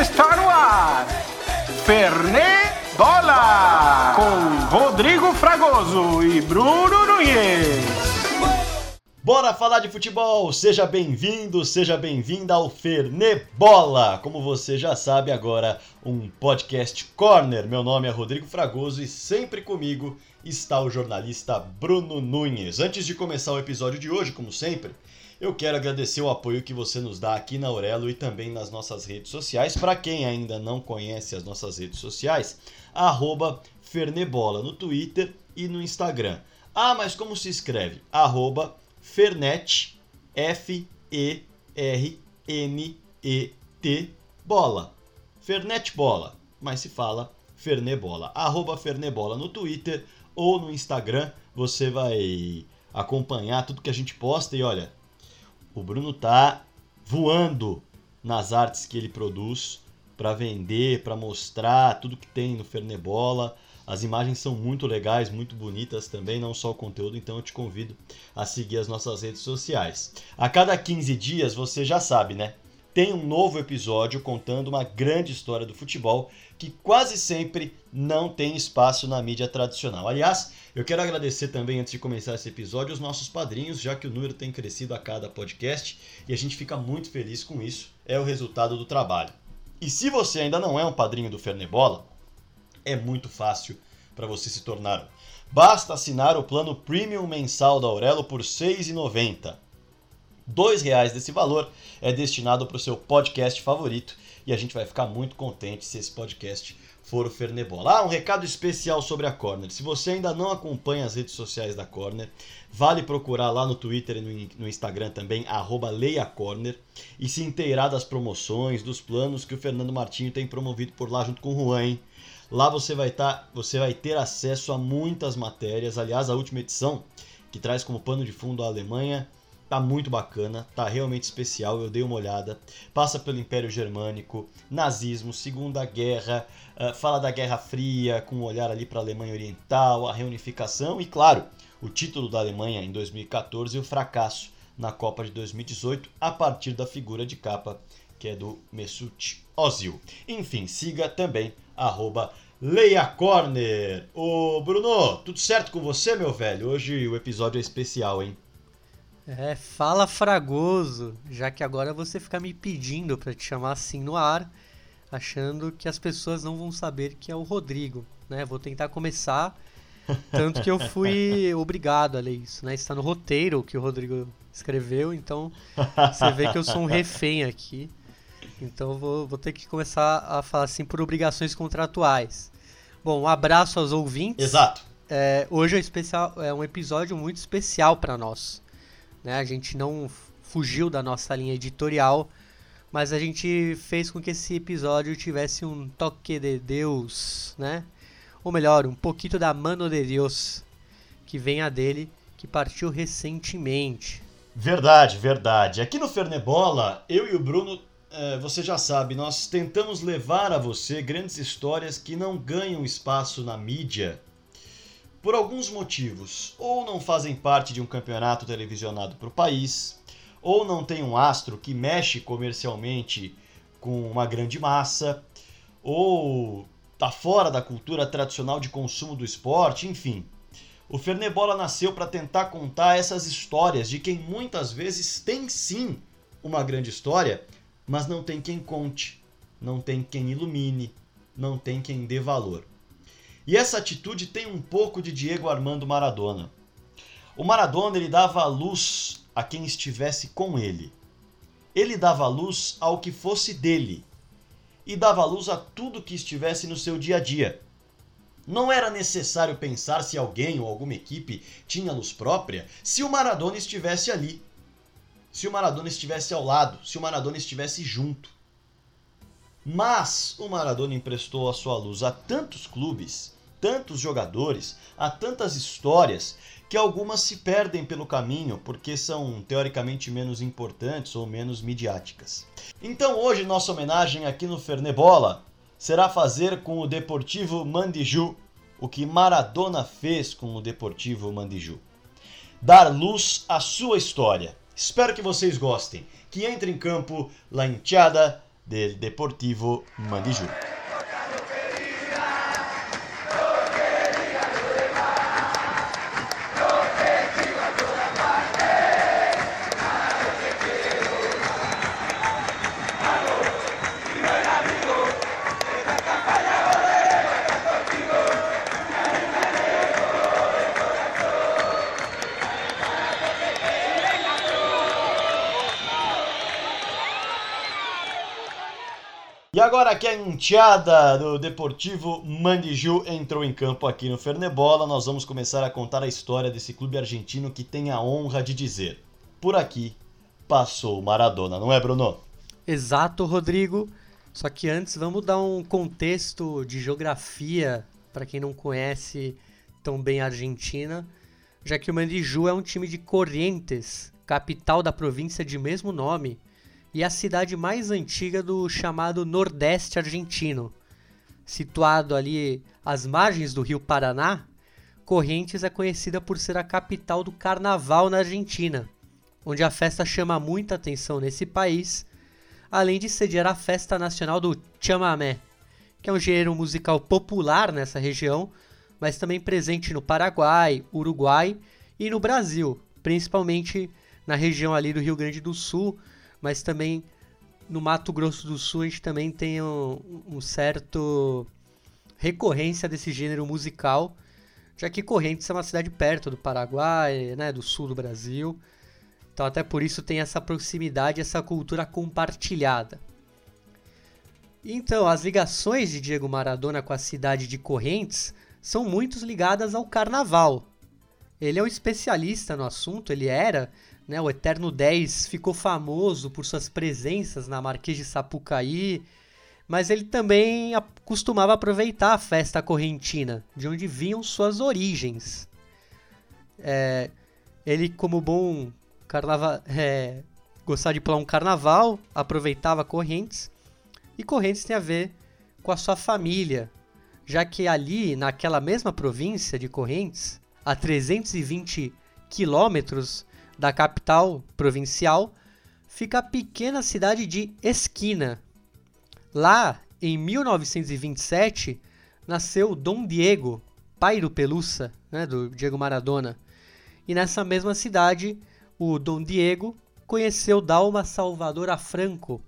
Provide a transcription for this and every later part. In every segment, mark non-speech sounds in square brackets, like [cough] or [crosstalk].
Está no ar. Fernê Bola. Com Rodrigo Fragoso e Bruno Nunes. Bora falar de futebol! Seja bem-vindo, seja bem-vinda ao Fernê Bola! Como você já sabe, agora um podcast corner. Meu nome é Rodrigo Fragoso e sempre comigo está o jornalista Bruno Nunes. Antes de começar o episódio de hoje, como sempre, eu quero agradecer o apoio que você nos dá aqui na Aurelo e também nas nossas redes sociais. Para quem ainda não conhece as nossas redes sociais, arroba Fernebola no Twitter e no Instagram. Ah, mas como se escreve? Arroba Fernet, F-E-R-N-E-T, bola. Fernet Bola, mas se fala Fernebola. Arroba Fernebola no Twitter ou no Instagram. Você vai acompanhar tudo que a gente posta e olha, o Bruno tá voando nas artes que ele produz para vender, para mostrar tudo que tem no Fernebola. As imagens são muito legais, muito bonitas também, não só o conteúdo, então eu te convido a seguir as nossas redes sociais. A cada 15 dias, você já sabe, né? Tem um novo episódio contando uma grande história do futebol que quase sempre não tem espaço na mídia tradicional. Aliás, eu quero agradecer também, antes de começar esse episódio, os nossos padrinhos, já que o número tem crescido a cada podcast e a gente fica muito feliz com isso. É o resultado do trabalho. E se você ainda não é um padrinho do Fernebola, é muito fácil para você se tornar um. Basta assinar o plano Premium mensal da Aurelo por R$ 6,90. R$ reais desse valor é destinado para o seu podcast favorito e a gente vai ficar muito contente se esse podcast for o Fernebola. Ah, um recado especial sobre a Corner. Se você ainda não acompanha as redes sociais da Corner, vale procurar lá no Twitter e no Instagram também, leiacorner, e se inteirar das promoções, dos planos que o Fernando Martinho tem promovido por lá junto com o Juan. Hein? Lá você vai, tá, você vai ter acesso a muitas matérias. Aliás, a última edição, que traz como pano de fundo a Alemanha, Tá muito bacana, tá realmente especial, eu dei uma olhada. Passa pelo Império Germânico, nazismo, Segunda Guerra, uh, fala da Guerra Fria, com um olhar ali para a Alemanha Oriental, a reunificação e, claro, o título da Alemanha em 2014 e o fracasso na Copa de 2018, a partir da figura de capa que é do Mesut Ozil. Enfim, siga também arroba Leia Corner. Ô Bruno, tudo certo com você, meu velho? Hoje o episódio é especial, hein? É, fala Fragoso, já que agora você fica me pedindo para te chamar assim no ar, achando que as pessoas não vão saber que é o Rodrigo, né? Vou tentar começar, tanto que eu fui [laughs] obrigado a ler isso, né? Está no roteiro que o Rodrigo escreveu, então você vê que eu sou um refém aqui. Então vou, vou ter que começar a falar assim por obrigações contratuais. Bom, um abraço aos ouvintes. Exato. É, hoje é, especial, é um episódio muito especial para nós. Né? A gente não fugiu da nossa linha editorial, mas a gente fez com que esse episódio tivesse um toque de Deus, né? Ou melhor, um pouquinho da mano de Deus que vem a dele, que partiu recentemente. Verdade, verdade. Aqui no Fernebola, eu e o Bruno, é, você já sabe, nós tentamos levar a você grandes histórias que não ganham espaço na mídia por alguns motivos. Ou não fazem parte de um campeonato televisionado para o país, ou não tem um astro que mexe comercialmente com uma grande massa, ou tá fora da cultura tradicional de consumo do esporte, enfim. O Fernebola nasceu para tentar contar essas histórias de quem muitas vezes tem sim uma grande história, mas não tem quem conte, não tem quem ilumine, não tem quem dê valor. E essa atitude tem um pouco de Diego Armando Maradona. O Maradona ele dava luz a quem estivesse com ele. Ele dava luz ao que fosse dele e dava luz a tudo que estivesse no seu dia a dia. Não era necessário pensar se alguém ou alguma equipe tinha luz própria se o Maradona estivesse ali. Se o Maradona estivesse ao lado, se o Maradona estivesse junto. Mas o Maradona emprestou a sua luz a tantos clubes, tantos jogadores, a tantas histórias, que algumas se perdem pelo caminho porque são teoricamente menos importantes ou menos midiáticas. Então hoje nossa homenagem aqui no Fernebola será fazer com o Deportivo Mandiju o que Maradona fez com o Deportivo Mandiju. Dar luz à sua história. Espero que vocês gostem. Que entre em campo La Hinchada del Deportivo Mandiju. Agora que a enteada do Deportivo Mandiju entrou em campo aqui no Fernebola, nós vamos começar a contar a história desse clube argentino que tem a honra de dizer: por aqui passou Maradona, não é, Bruno? Exato, Rodrigo. Só que antes vamos dar um contexto de geografia para quem não conhece tão bem a Argentina, já que o Mandiju é um time de Corrientes, capital da província de mesmo nome e a cidade mais antiga do chamado Nordeste argentino. Situado ali às margens do rio Paraná, Correntes é conhecida por ser a capital do carnaval na Argentina, onde a festa chama muita atenção nesse país, além de sediar a festa nacional do chamamé, que é um gênero musical popular nessa região, mas também presente no Paraguai, Uruguai e no Brasil, principalmente na região ali do Rio Grande do Sul, mas também no Mato Grosso do Sul a gente também tem um, um certo recorrência desse gênero musical, já que Correntes é uma cidade perto do Paraguai, né, do sul do Brasil. Então até por isso tem essa proximidade, essa cultura compartilhada. Então, as ligações de Diego Maradona com a cidade de Correntes são muito ligadas ao carnaval. Ele é um especialista no assunto, ele era, né, o Eterno 10 ficou famoso por suas presenças na Marquês de Sapucaí, mas ele também costumava aproveitar a festa correntina, de onde vinham suas origens. É, ele, como bom carnaval, é, gostava de pular um carnaval, aproveitava Correntes, e Correntes tem a ver com a sua família, já que ali, naquela mesma província de Correntes, a 320 quilômetros da capital provincial, fica a pequena cidade de Esquina. Lá, em 1927, nasceu Dom Diego, pai do Pelusa, né, do Diego Maradona. E nessa mesma cidade, o Dom Diego conheceu Dalma Salvadora Franco,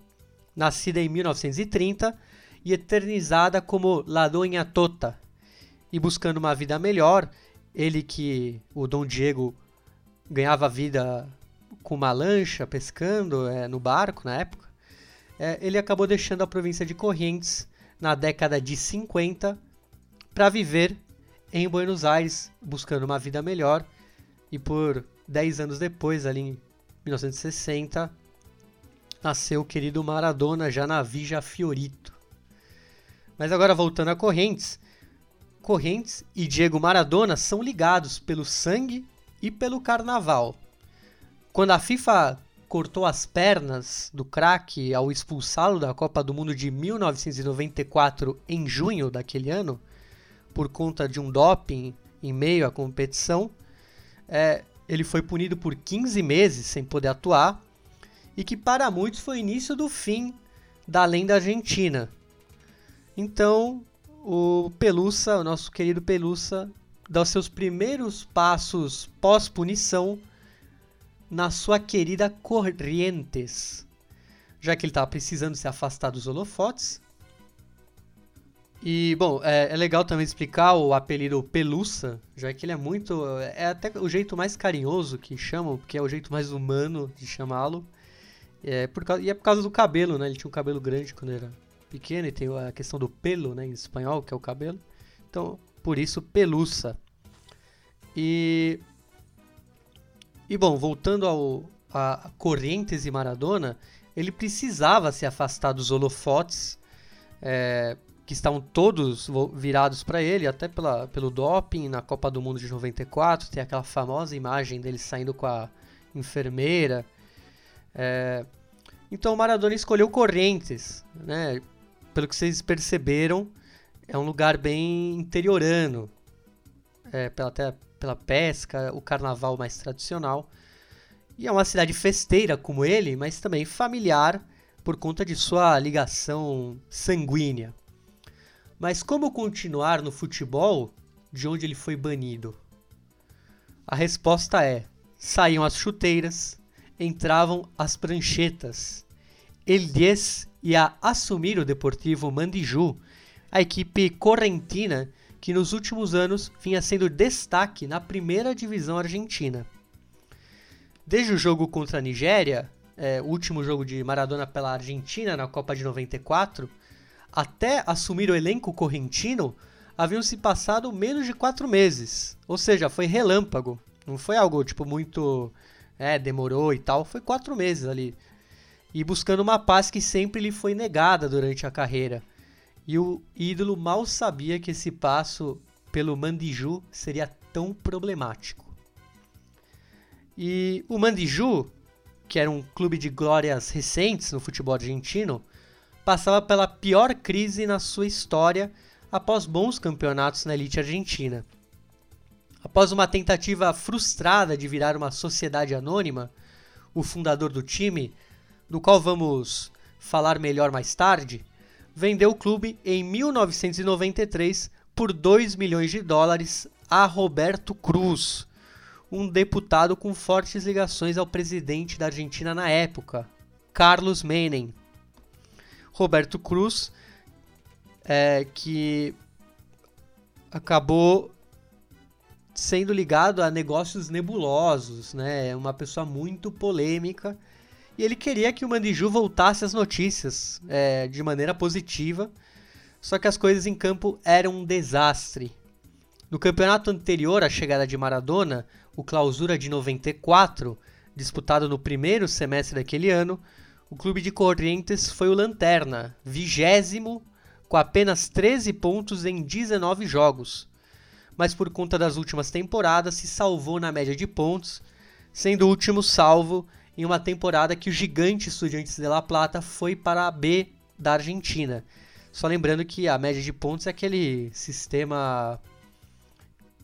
nascida em 1930 e eternizada como La Doña Tota. E buscando uma vida melhor, ele que o Dom Diego ganhava vida com uma lancha, pescando é, no barco na época, é, ele acabou deixando a província de Corrientes na década de 50 para viver em Buenos Aires, buscando uma vida melhor. E por 10 anos depois, ali em 1960, nasceu o querido Maradona já na Vija Fiorito. Mas agora voltando a Correntes, Correntes e Diego Maradona são ligados pelo sangue e pelo carnaval. Quando a FIFA cortou as pernas do craque ao expulsá-lo da Copa do Mundo de 1994 em junho daquele ano, por conta de um doping em meio à competição, é, ele foi punido por 15 meses sem poder atuar e que para muitos foi o início do fim da lenda argentina. Então, o Pelusa, o nosso querido Pelusa, dá os seus primeiros passos pós-punição na sua querida Corrientes, já que ele estava precisando se afastar dos holofotes. E, bom, é, é, legal também explicar o apelido Pelusa, já que ele é muito. É até o jeito mais carinhoso que chamam, porque é o jeito mais humano de chamá-lo. É e é por causa do cabelo, né? Ele tinha um cabelo grande quando era pequeno e tem a questão do pelo, né? Em espanhol, que é o cabelo. Então, por isso, Pelusa. E. E bom, voltando ao a Correntes e Maradona, ele precisava se afastar dos holofotes é, que estavam todos virados para ele, até pela, pelo doping na Copa do Mundo de 94. Tem aquela famosa imagem dele saindo com a enfermeira. É, então o Maradona escolheu Correntes, né? Pelo que vocês perceberam, é um lugar bem interiorano, é, pela, até pela pesca, o carnaval mais tradicional. E é uma cidade festeira como ele, mas também familiar por conta de sua ligação sanguínea. Mas como continuar no futebol de onde ele foi banido? A resposta é: saíam as chuteiras, entravam as pranchetas. Ele ia assumir o Deportivo Mandiju, a equipe correntina que nos últimos anos vinha sendo destaque na primeira divisão argentina. Desde o jogo contra a Nigéria, é, o último jogo de Maradona pela Argentina na Copa de 94, até assumir o elenco correntino, haviam se passado menos de quatro meses. Ou seja, foi relâmpago. Não foi algo tipo muito. É, demorou e tal. Foi quatro meses ali. E buscando uma paz que sempre lhe foi negada durante a carreira. E o ídolo mal sabia que esse passo pelo Mandiju seria tão problemático. E o Mandiju, que era um clube de glórias recentes no futebol argentino, passava pela pior crise na sua história após bons campeonatos na elite argentina. Após uma tentativa frustrada de virar uma sociedade anônima, o fundador do time, do qual vamos falar melhor mais tarde, vendeu o clube em 1993 por 2 milhões de dólares a Roberto Cruz, um deputado com fortes ligações ao presidente da Argentina na época, Carlos Menem. Roberto Cruz, é, que acabou sendo ligado a negócios nebulosos, né? É uma pessoa muito polêmica ele queria que o Mandiju voltasse às notícias é, de maneira positiva, só que as coisas em campo eram um desastre. No campeonato anterior à chegada de Maradona, o Clausura de 94, disputado no primeiro semestre daquele ano, o clube de Corrientes foi o lanterna, vigésimo, com apenas 13 pontos em 19 jogos. Mas por conta das últimas temporadas se salvou na média de pontos, sendo o último salvo em uma temporada que o gigante Estudiantes de La Plata foi para a B da Argentina. Só lembrando que a média de pontos é aquele sistema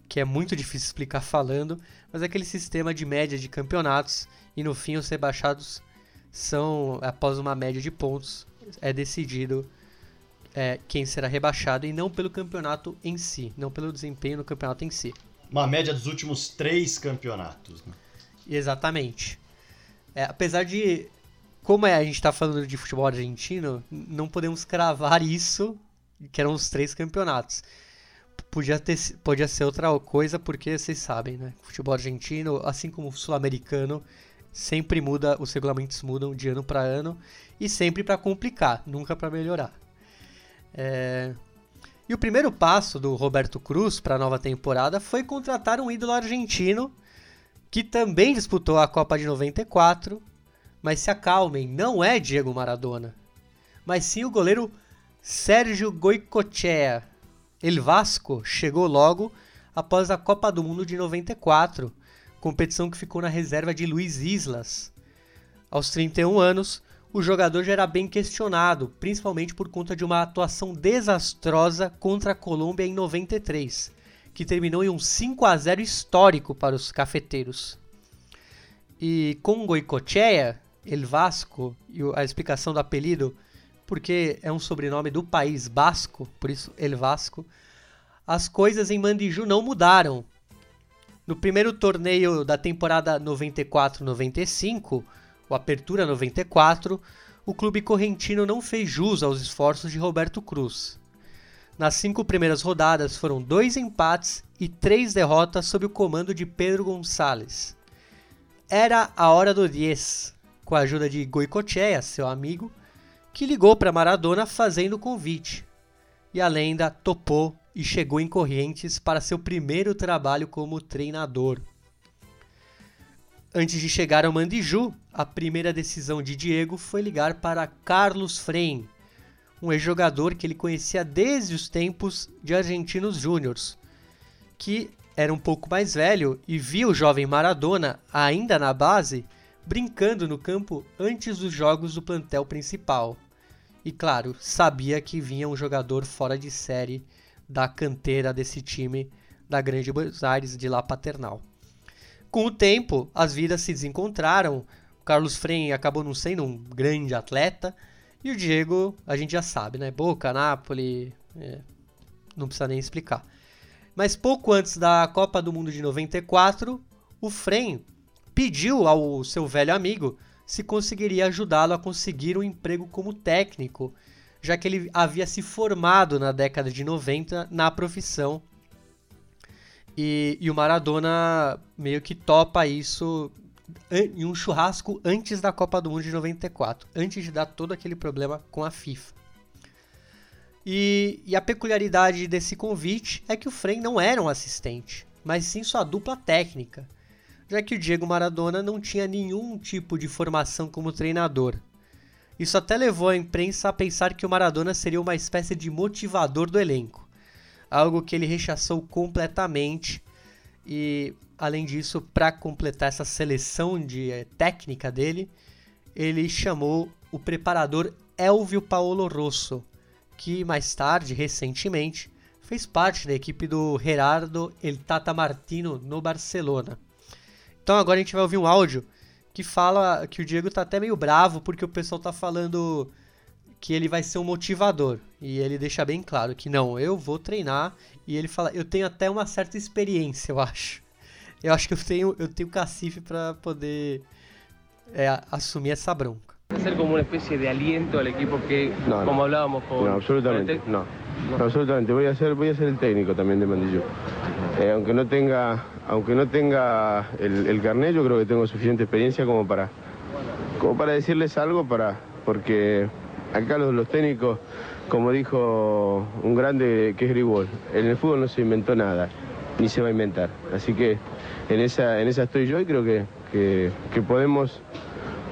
que é muito difícil explicar falando, mas é aquele sistema de média de campeonatos e no fim os rebaixados são, após uma média de pontos, é decidido é, quem será rebaixado e não pelo campeonato em si, não pelo desempenho no campeonato em si. Uma média dos últimos três campeonatos. Né? Exatamente. É, apesar de, como é, a gente está falando de futebol argentino, não podemos cravar isso, que eram os três campeonatos. Podia, ter, podia ser outra coisa, porque vocês sabem, né? Futebol argentino, assim como o sul-americano, sempre muda, os regulamentos mudam de ano para ano e sempre para complicar, nunca para melhorar. É... E o primeiro passo do Roberto Cruz para a nova temporada foi contratar um ídolo argentino que também disputou a Copa de 94, mas se acalmem, não é Diego Maradona, mas sim o goleiro Sérgio Goicoechea. El Vasco chegou logo após a Copa do Mundo de 94, competição que ficou na reserva de Luiz Islas. Aos 31 anos, o jogador já era bem questionado, principalmente por conta de uma atuação desastrosa contra a Colômbia em 93 que terminou em um 5 a 0 histórico para os cafeteiros. E com Goicoechea, El Vasco, e a explicação do apelido, porque é um sobrenome do país basco, por isso El Vasco, as coisas em Mandiju não mudaram. No primeiro torneio da temporada 94-95, o Apertura 94, o clube correntino não fez jus aos esforços de Roberto Cruz. Nas cinco primeiras rodadas foram dois empates e três derrotas sob o comando de Pedro Gonçalves. Era a hora do 10, com a ajuda de Goicoechea, seu amigo, que ligou para Maradona fazendo o convite. E a lenda topou e chegou em Correntes para seu primeiro trabalho como treinador. Antes de chegar ao Mandiju, a primeira decisão de Diego foi ligar para Carlos Freire, um ex-jogador que ele conhecia desde os tempos de Argentinos Júniors, que era um pouco mais velho e via o jovem Maradona, ainda na base, brincando no campo antes dos jogos do plantel principal. E claro, sabia que vinha um jogador fora de série da canteira desse time da Grande Buenos Aires de lá paternal. Com o tempo, as vidas se desencontraram. Carlos Frem acabou não sendo um grande atleta. E o Diego, a gente já sabe, né? Boca, Napoli, é, não precisa nem explicar. Mas pouco antes da Copa do Mundo de 94, o Frem pediu ao seu velho amigo se conseguiria ajudá-lo a conseguir um emprego como técnico, já que ele havia se formado na década de 90 na profissão. E, e o Maradona meio que topa isso em um churrasco antes da Copa do Mundo de 94, antes de dar todo aquele problema com a FIFA. E, e a peculiaridade desse convite é que o Frem não era um assistente, mas sim sua dupla técnica, já que o Diego Maradona não tinha nenhum tipo de formação como treinador. Isso até levou a imprensa a pensar que o Maradona seria uma espécie de motivador do elenco, algo que ele rechaçou completamente e além disso, para completar essa seleção de é, técnica dele, ele chamou o preparador Elvio Paolo Rosso, que mais tarde, recentemente, fez parte da equipe do Gerardo El Tata Martino no Barcelona. Então agora a gente vai ouvir um áudio que fala que o Diego tá até meio bravo porque o pessoal tá falando que ele vai ser um motivador. E ele deixa bem claro que não, eu vou treinar. E ele fala, eu tenho até uma certa experiência, eu acho eu acho que eu tenho, eu tenho cacife para poder é, assumir essa bronca. Ser como una especie de aliento al equipo que, no, como hablábamos con... No, absolutamente, no. no. absolutamente. Voy a ser, voy a ser el técnico también de Mandillú. Eh, aunque no tenga, aunque no tenga el, el carnet, yo creo que tengo suficiente experiencia como para, como para decirles algo, para, porque acá los, los técnicos, como dijo un grande que es Gribol, en el fútbol no se inventó nada, ni se va a inventar. Así que en esa, en esa estoy yo y creo que, que, que podemos,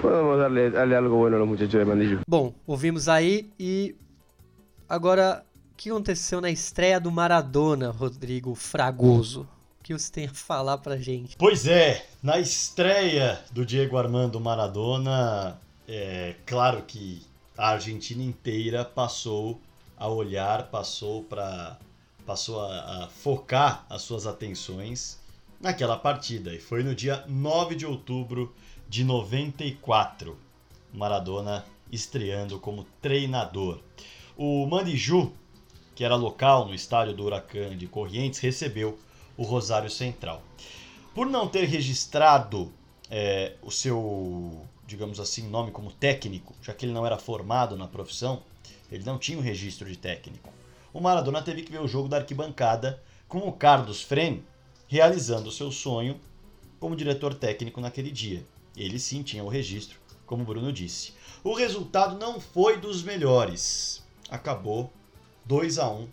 podemos darle, darle algo bueno a los muchachos de Mandillo. Bom, ouvimos aí e agora o que aconteceu na estreia do Maradona, Rodrigo Fragoso? O que você tem a falar pra gente? Pois é, na estreia do Diego Armando Maradona, é claro que a Argentina inteira passou a olhar, passou para passou a, a focar as suas atenções naquela partida. E foi no dia 9 de outubro de 94. Maradona estreando como treinador. O Mandiju, que era local no estádio do Huracan de Corrientes, recebeu o Rosário Central. Por não ter registrado é, o seu, digamos assim, nome como técnico, já que ele não era formado na profissão, ele não tinha um registro de técnico. O Maradona teve que ver o jogo da arquibancada com o Carlos Fren, realizando seu sonho como diretor técnico naquele dia. Ele sim tinha o registro, como o Bruno disse. O resultado não foi dos melhores. Acabou 2 a 1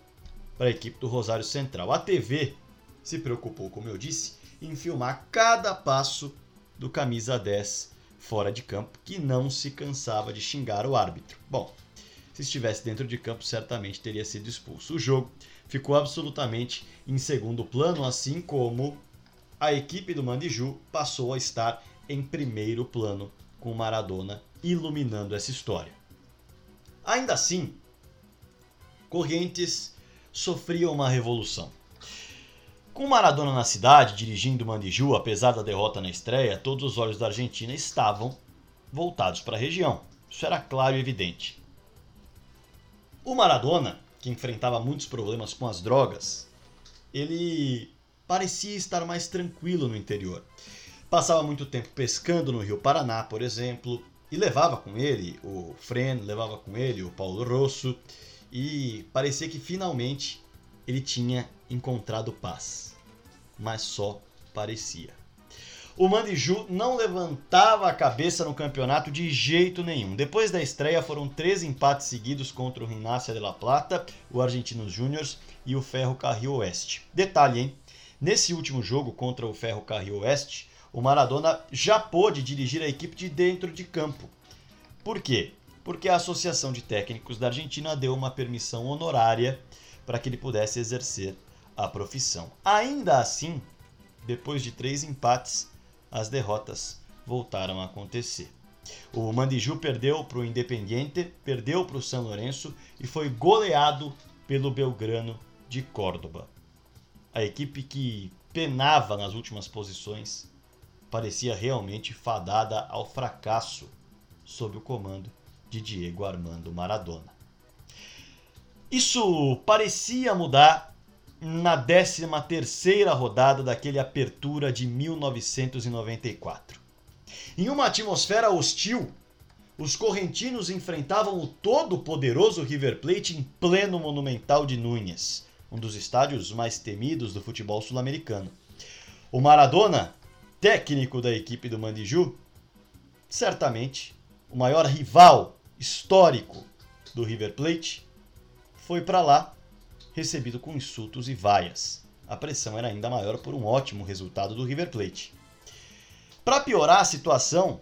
para a equipe do Rosário Central. A TV se preocupou, como eu disse, em filmar cada passo do camisa 10 fora de campo, que não se cansava de xingar o árbitro. Bom, se estivesse dentro de campo, certamente teria sido expulso. O jogo ficou absolutamente em segundo plano, assim como a equipe do Mandiju passou a estar em primeiro plano, com Maradona iluminando essa história. Ainda assim, Correntes sofria uma revolução. Com Maradona na cidade, dirigindo Mandiju, apesar da derrota na estreia, todos os olhos da Argentina estavam voltados para a região. Isso era claro e evidente. O Maradona que enfrentava muitos problemas com as drogas, ele parecia estar mais tranquilo no interior. Passava muito tempo pescando no Rio Paraná, por exemplo, e levava com ele o Fren, levava com ele o Paulo Rosso, e parecia que finalmente ele tinha encontrado paz. Mas só parecia o Mandiju não levantava a cabeça no campeonato de jeito nenhum. Depois da estreia foram três empates seguidos contra o Rinácia de La Plata, o Argentinos Júniors e o Ferro Carril Oeste. Detalhe, hein? Nesse último jogo contra o Ferro Carril Oeste, o Maradona já pôde dirigir a equipe de dentro de campo. Por quê? Porque a Associação de Técnicos da Argentina deu uma permissão honorária para que ele pudesse exercer a profissão. Ainda assim, depois de três empates, as derrotas voltaram a acontecer. O Mandiju perdeu para o Independiente, perdeu para o São Lourenço e foi goleado pelo Belgrano de Córdoba. A equipe que penava nas últimas posições parecia realmente fadada ao fracasso sob o comando de Diego Armando Maradona. Isso parecia mudar na 13ª rodada daquele Apertura de 1994. Em uma atmosfera hostil, os correntinos enfrentavam o todo-poderoso River Plate em pleno Monumental de Núñez, um dos estádios mais temidos do futebol sul-americano. O Maradona, técnico da equipe do Mandiju, certamente o maior rival histórico do River Plate, foi para lá recebido com insultos e vaias. A pressão era ainda maior por um ótimo resultado do River Plate. Para piorar a situação,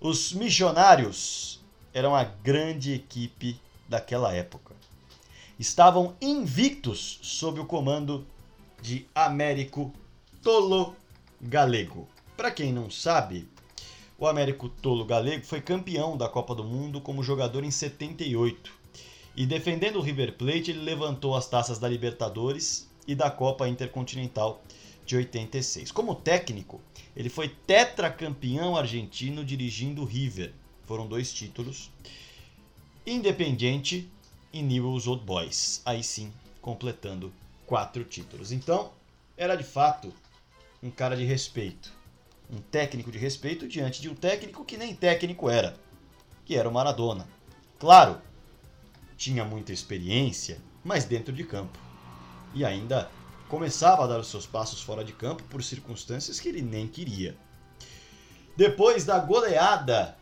os missionários eram a grande equipe daquela época. Estavam invictos sob o comando de Américo Tolo Galego. Para quem não sabe, o Américo Tolo Galego foi campeão da Copa do Mundo como jogador em 78. E defendendo o River Plate, ele levantou as taças da Libertadores e da Copa Intercontinental de 86. Como técnico, ele foi tetracampeão argentino dirigindo o River. Foram dois títulos. Independiente e Newell's Old Boys. Aí sim, completando quatro títulos. Então, era de fato um cara de respeito. Um técnico de respeito diante de um técnico que nem técnico era, que era o Maradona. Claro, tinha muita experiência, mas dentro de campo. E ainda começava a dar os seus passos fora de campo por circunstâncias que ele nem queria. Depois da goleada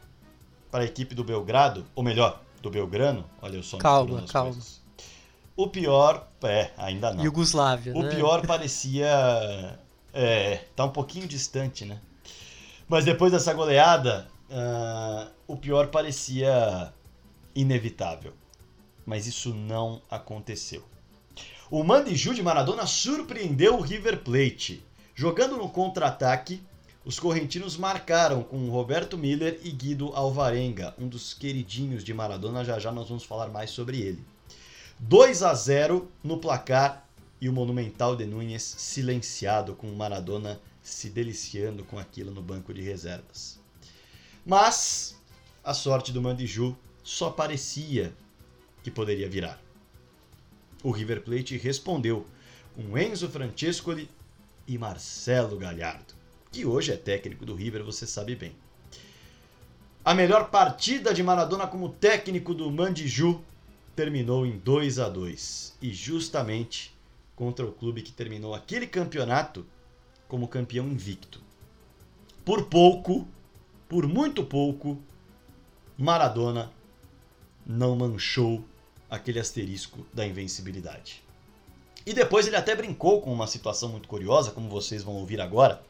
para a equipe do Belgrado, ou melhor, do Belgrano, olha eu só Calma, calma. Coisas. O pior, é, ainda não. Yugoslávia, O né? pior parecia é, tá um pouquinho distante, né? Mas depois dessa goleada, ah, o pior parecia inevitável. Mas isso não aconteceu. O Mandiju de Maradona surpreendeu o River Plate. Jogando no contra-ataque, os correntinos marcaram com Roberto Miller e Guido Alvarenga, um dos queridinhos de Maradona. Já já nós vamos falar mais sobre ele. 2 a 0 no placar e o Monumental de Núñez silenciado com Maradona se deliciando com aquilo no banco de reservas. Mas a sorte do Mandiju só parecia que poderia virar. O River Plate respondeu com Enzo Francescoli e Marcelo Galhardo, que hoje é técnico do River, você sabe bem. A melhor partida de Maradona como técnico do Mandiju terminou em 2 a 2 e justamente contra o clube que terminou aquele campeonato como campeão invicto. Por pouco, por muito pouco, Maradona não manchou aquele asterisco da invencibilidade. E depois ele até brincou com uma situação muito curiosa, como vocês vão ouvir agora,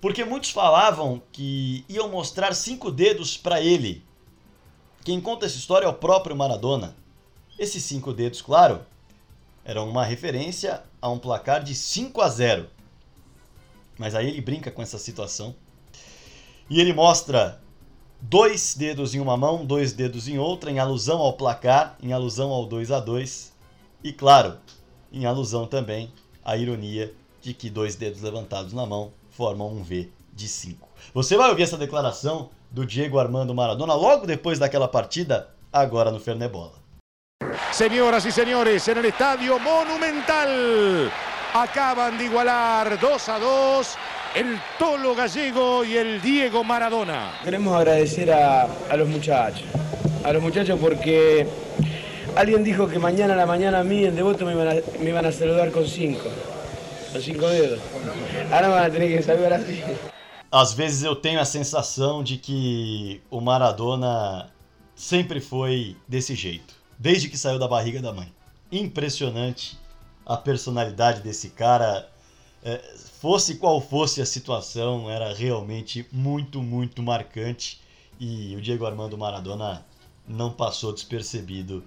porque muitos falavam que iam mostrar cinco dedos para ele. Quem conta essa história é o próprio Maradona. Esses cinco dedos, claro, eram uma referência a um placar de 5 a 0. Mas aí ele brinca com essa situação e ele mostra dois dedos em uma mão, dois dedos em outra, em alusão ao placar, em alusão ao 2 a 2 e, claro, em alusão também à ironia de que dois dedos levantados na mão formam um V de 5. Você vai ouvir essa declaração do Diego Armando Maradona logo depois daquela partida, agora no Fernebola. Señoras y señores, en el Estadio Monumental acaban de igualar 2 a 2 el Tolo Gallego y el Diego Maradona. Queremos agradecer a, a los muchachos, a los muchachos porque alguien dijo que mañana a la mañana a mí en Devoto me iban a, me iban a saludar con cinco, con cinco dedos. Ahora me van a tener que saludar así. Às vezes eu tenho a sensação de que o Maradona sempre foi desse jeito, desde que saiu da barriga da mãe. Impressionante a personalidade desse cara. É, fosse qual fosse a situação, era realmente muito, muito marcante. E o Diego Armando Maradona não passou despercebido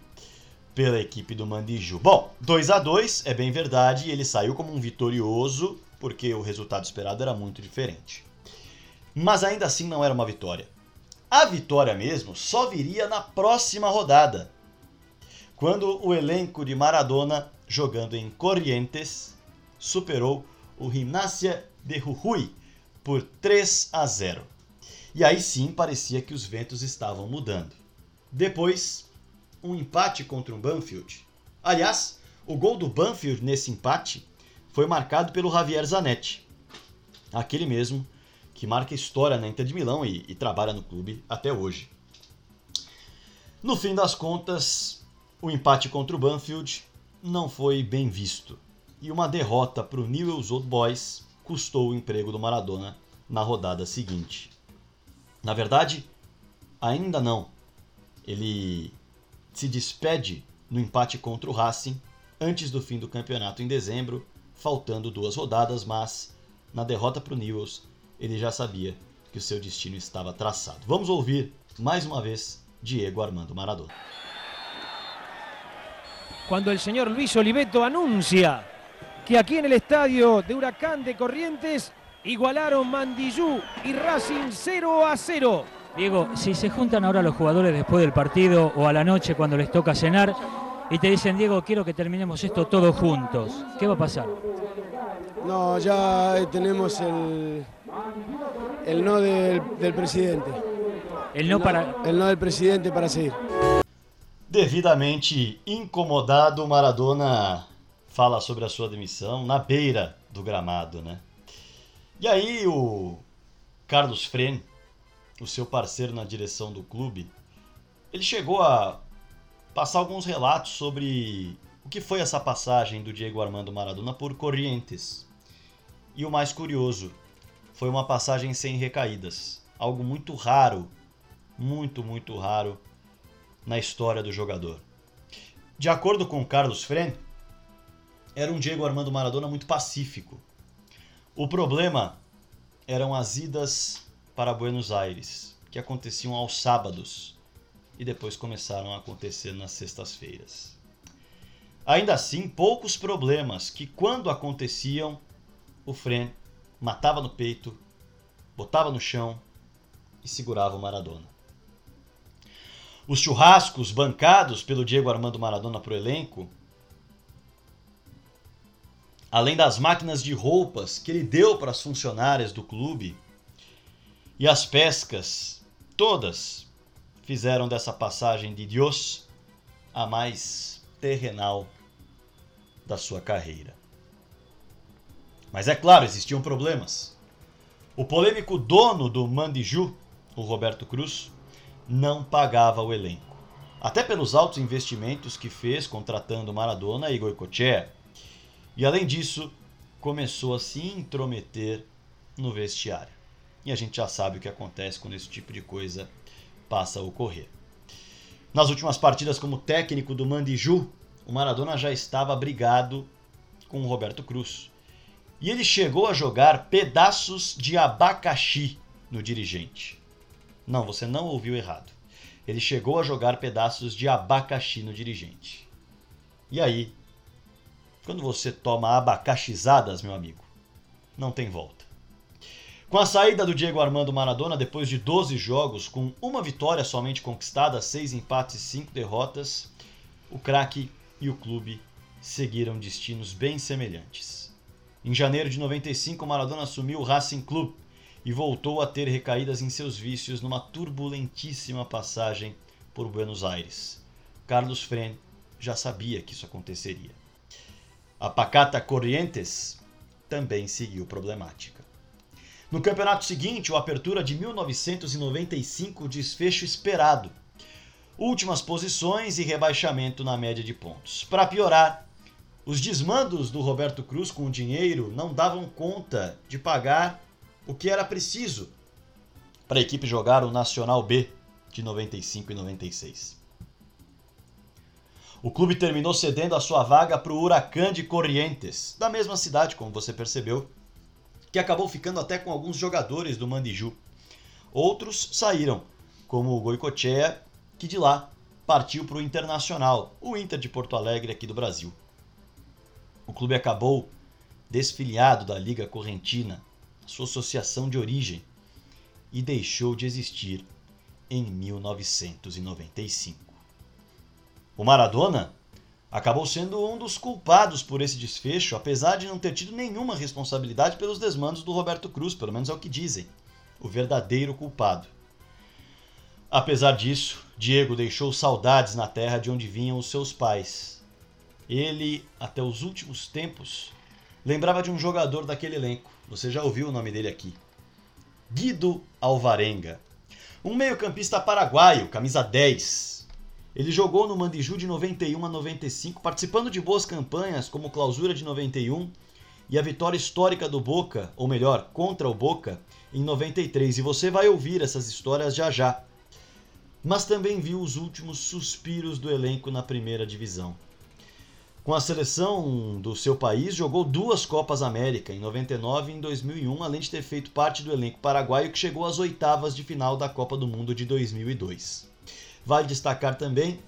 pela equipe do Mandiju. Bom, 2 a 2 é bem verdade, ele saiu como um vitorioso, porque o resultado esperado era muito diferente. Mas ainda assim não era uma vitória. A vitória mesmo só viria na próxima rodada, quando o elenco de Maradona, jogando em Corrientes, superou o Gimnasia de Jujuy por 3 a 0. E aí sim parecia que os ventos estavam mudando. Depois, um empate contra o Banfield. Aliás, o gol do Banfield nesse empate foi marcado pelo Javier Zanetti, aquele mesmo que marca história na Inter de Milão e, e trabalha no clube até hoje. No fim das contas, o empate contra o Banfield não foi bem visto e uma derrota para o Newell's Old Boys custou o emprego do Maradona na rodada seguinte. Na verdade, ainda não. Ele se despede no empate contra o Racing antes do fim do campeonato em dezembro, faltando duas rodadas, mas na derrota para o Newells ele já sabia que o seu destino estava traçado. Vamos ouvir mais uma vez Diego Armando Maradona. Cuando el señor Luis Oliveto anuncia que aquí en el estadio de Huracán de Corrientes igualaron Mandillú y Racing 0 a 0. Diego, si se juntan ahora los jugadores después del partido o a la noche cuando les toca cenar y te dicen, Diego, quiero que terminemos esto todos juntos, ¿qué va a pasar? No, ya tenemos el, el no del, del presidente. El no para... El no del presidente para seguir. Devidamente incomodado, Maradona fala sobre a sua demissão na beira do gramado, né? E aí o Carlos Fren, o seu parceiro na direção do clube, ele chegou a passar alguns relatos sobre o que foi essa passagem do Diego Armando Maradona por Corrientes. E o mais curioso, foi uma passagem sem recaídas, algo muito raro, muito, muito raro na história do jogador. De acordo com Carlos Fren, era um Diego Armando Maradona muito pacífico. O problema eram as idas para Buenos Aires, que aconteciam aos sábados e depois começaram a acontecer nas sextas-feiras. Ainda assim, poucos problemas que, quando aconteciam, o Fren matava no peito, botava no chão e segurava o Maradona. Os churrascos bancados pelo Diego Armando Maradona para o elenco além das máquinas de roupas que ele deu para as funcionárias do clube, e as pescas, todas fizeram dessa passagem de Deus a mais terrenal da sua carreira. Mas é claro, existiam problemas. O polêmico dono do Mandiju, o Roberto Cruz, não pagava o elenco. Até pelos altos investimentos que fez contratando Maradona e Goicoechea e além disso, começou a se intrometer no vestiário. E a gente já sabe o que acontece quando esse tipo de coisa passa a ocorrer. Nas últimas partidas como técnico do Mandiju, o Maradona já estava brigado com o Roberto Cruz. E ele chegou a jogar pedaços de abacaxi no dirigente. Não, você não ouviu errado. Ele chegou a jogar pedaços de abacaxi no dirigente. E aí, quando você toma abacaxizadas, meu amigo, não tem volta. Com a saída do Diego Armando Maradona, depois de 12 jogos, com uma vitória somente conquistada, seis empates e cinco derrotas, o craque e o clube seguiram destinos bem semelhantes. Em janeiro de 95, Maradona assumiu o Racing Club e voltou a ter recaídas em seus vícios numa turbulentíssima passagem por Buenos Aires. Carlos Fren já sabia que isso aconteceria. A Pacata Corrientes também seguiu problemática. No campeonato seguinte, o Apertura de 1995, desfecho esperado. Últimas posições e rebaixamento na média de pontos. Para piorar, os desmandos do Roberto Cruz com o dinheiro não davam conta de pagar o que era preciso para a equipe jogar o Nacional B de 95 e 96. O clube terminou cedendo a sua vaga para o Huracan de Corrientes, da mesma cidade, como você percebeu, que acabou ficando até com alguns jogadores do Mandiju. Outros saíram, como o Goicoechea, que de lá partiu para o Internacional, o Inter de Porto Alegre aqui do Brasil. O clube acabou desfiliado da Liga Correntina, sua associação de origem, e deixou de existir em 1995. O Maradona acabou sendo um dos culpados por esse desfecho, apesar de não ter tido nenhuma responsabilidade pelos desmandos do Roberto Cruz, pelo menos é o que dizem. O verdadeiro culpado. Apesar disso, Diego deixou saudades na terra de onde vinham os seus pais. Ele, até os últimos tempos, lembrava de um jogador daquele elenco. Você já ouviu o nome dele aqui. Guido Alvarenga. Um meio-campista paraguaio, camisa 10. Ele jogou no Mandiju de 91 a 95, participando de boas campanhas como Clausura de 91 e a vitória histórica do Boca, ou melhor, contra o Boca, em 93. E você vai ouvir essas histórias já já. Mas também viu os últimos suspiros do elenco na primeira divisão. Com a seleção do seu país, jogou duas Copas América, em 99 e em 2001, além de ter feito parte do elenco paraguaio que chegou às oitavas de final da Copa do Mundo de 2002. Vale destacar também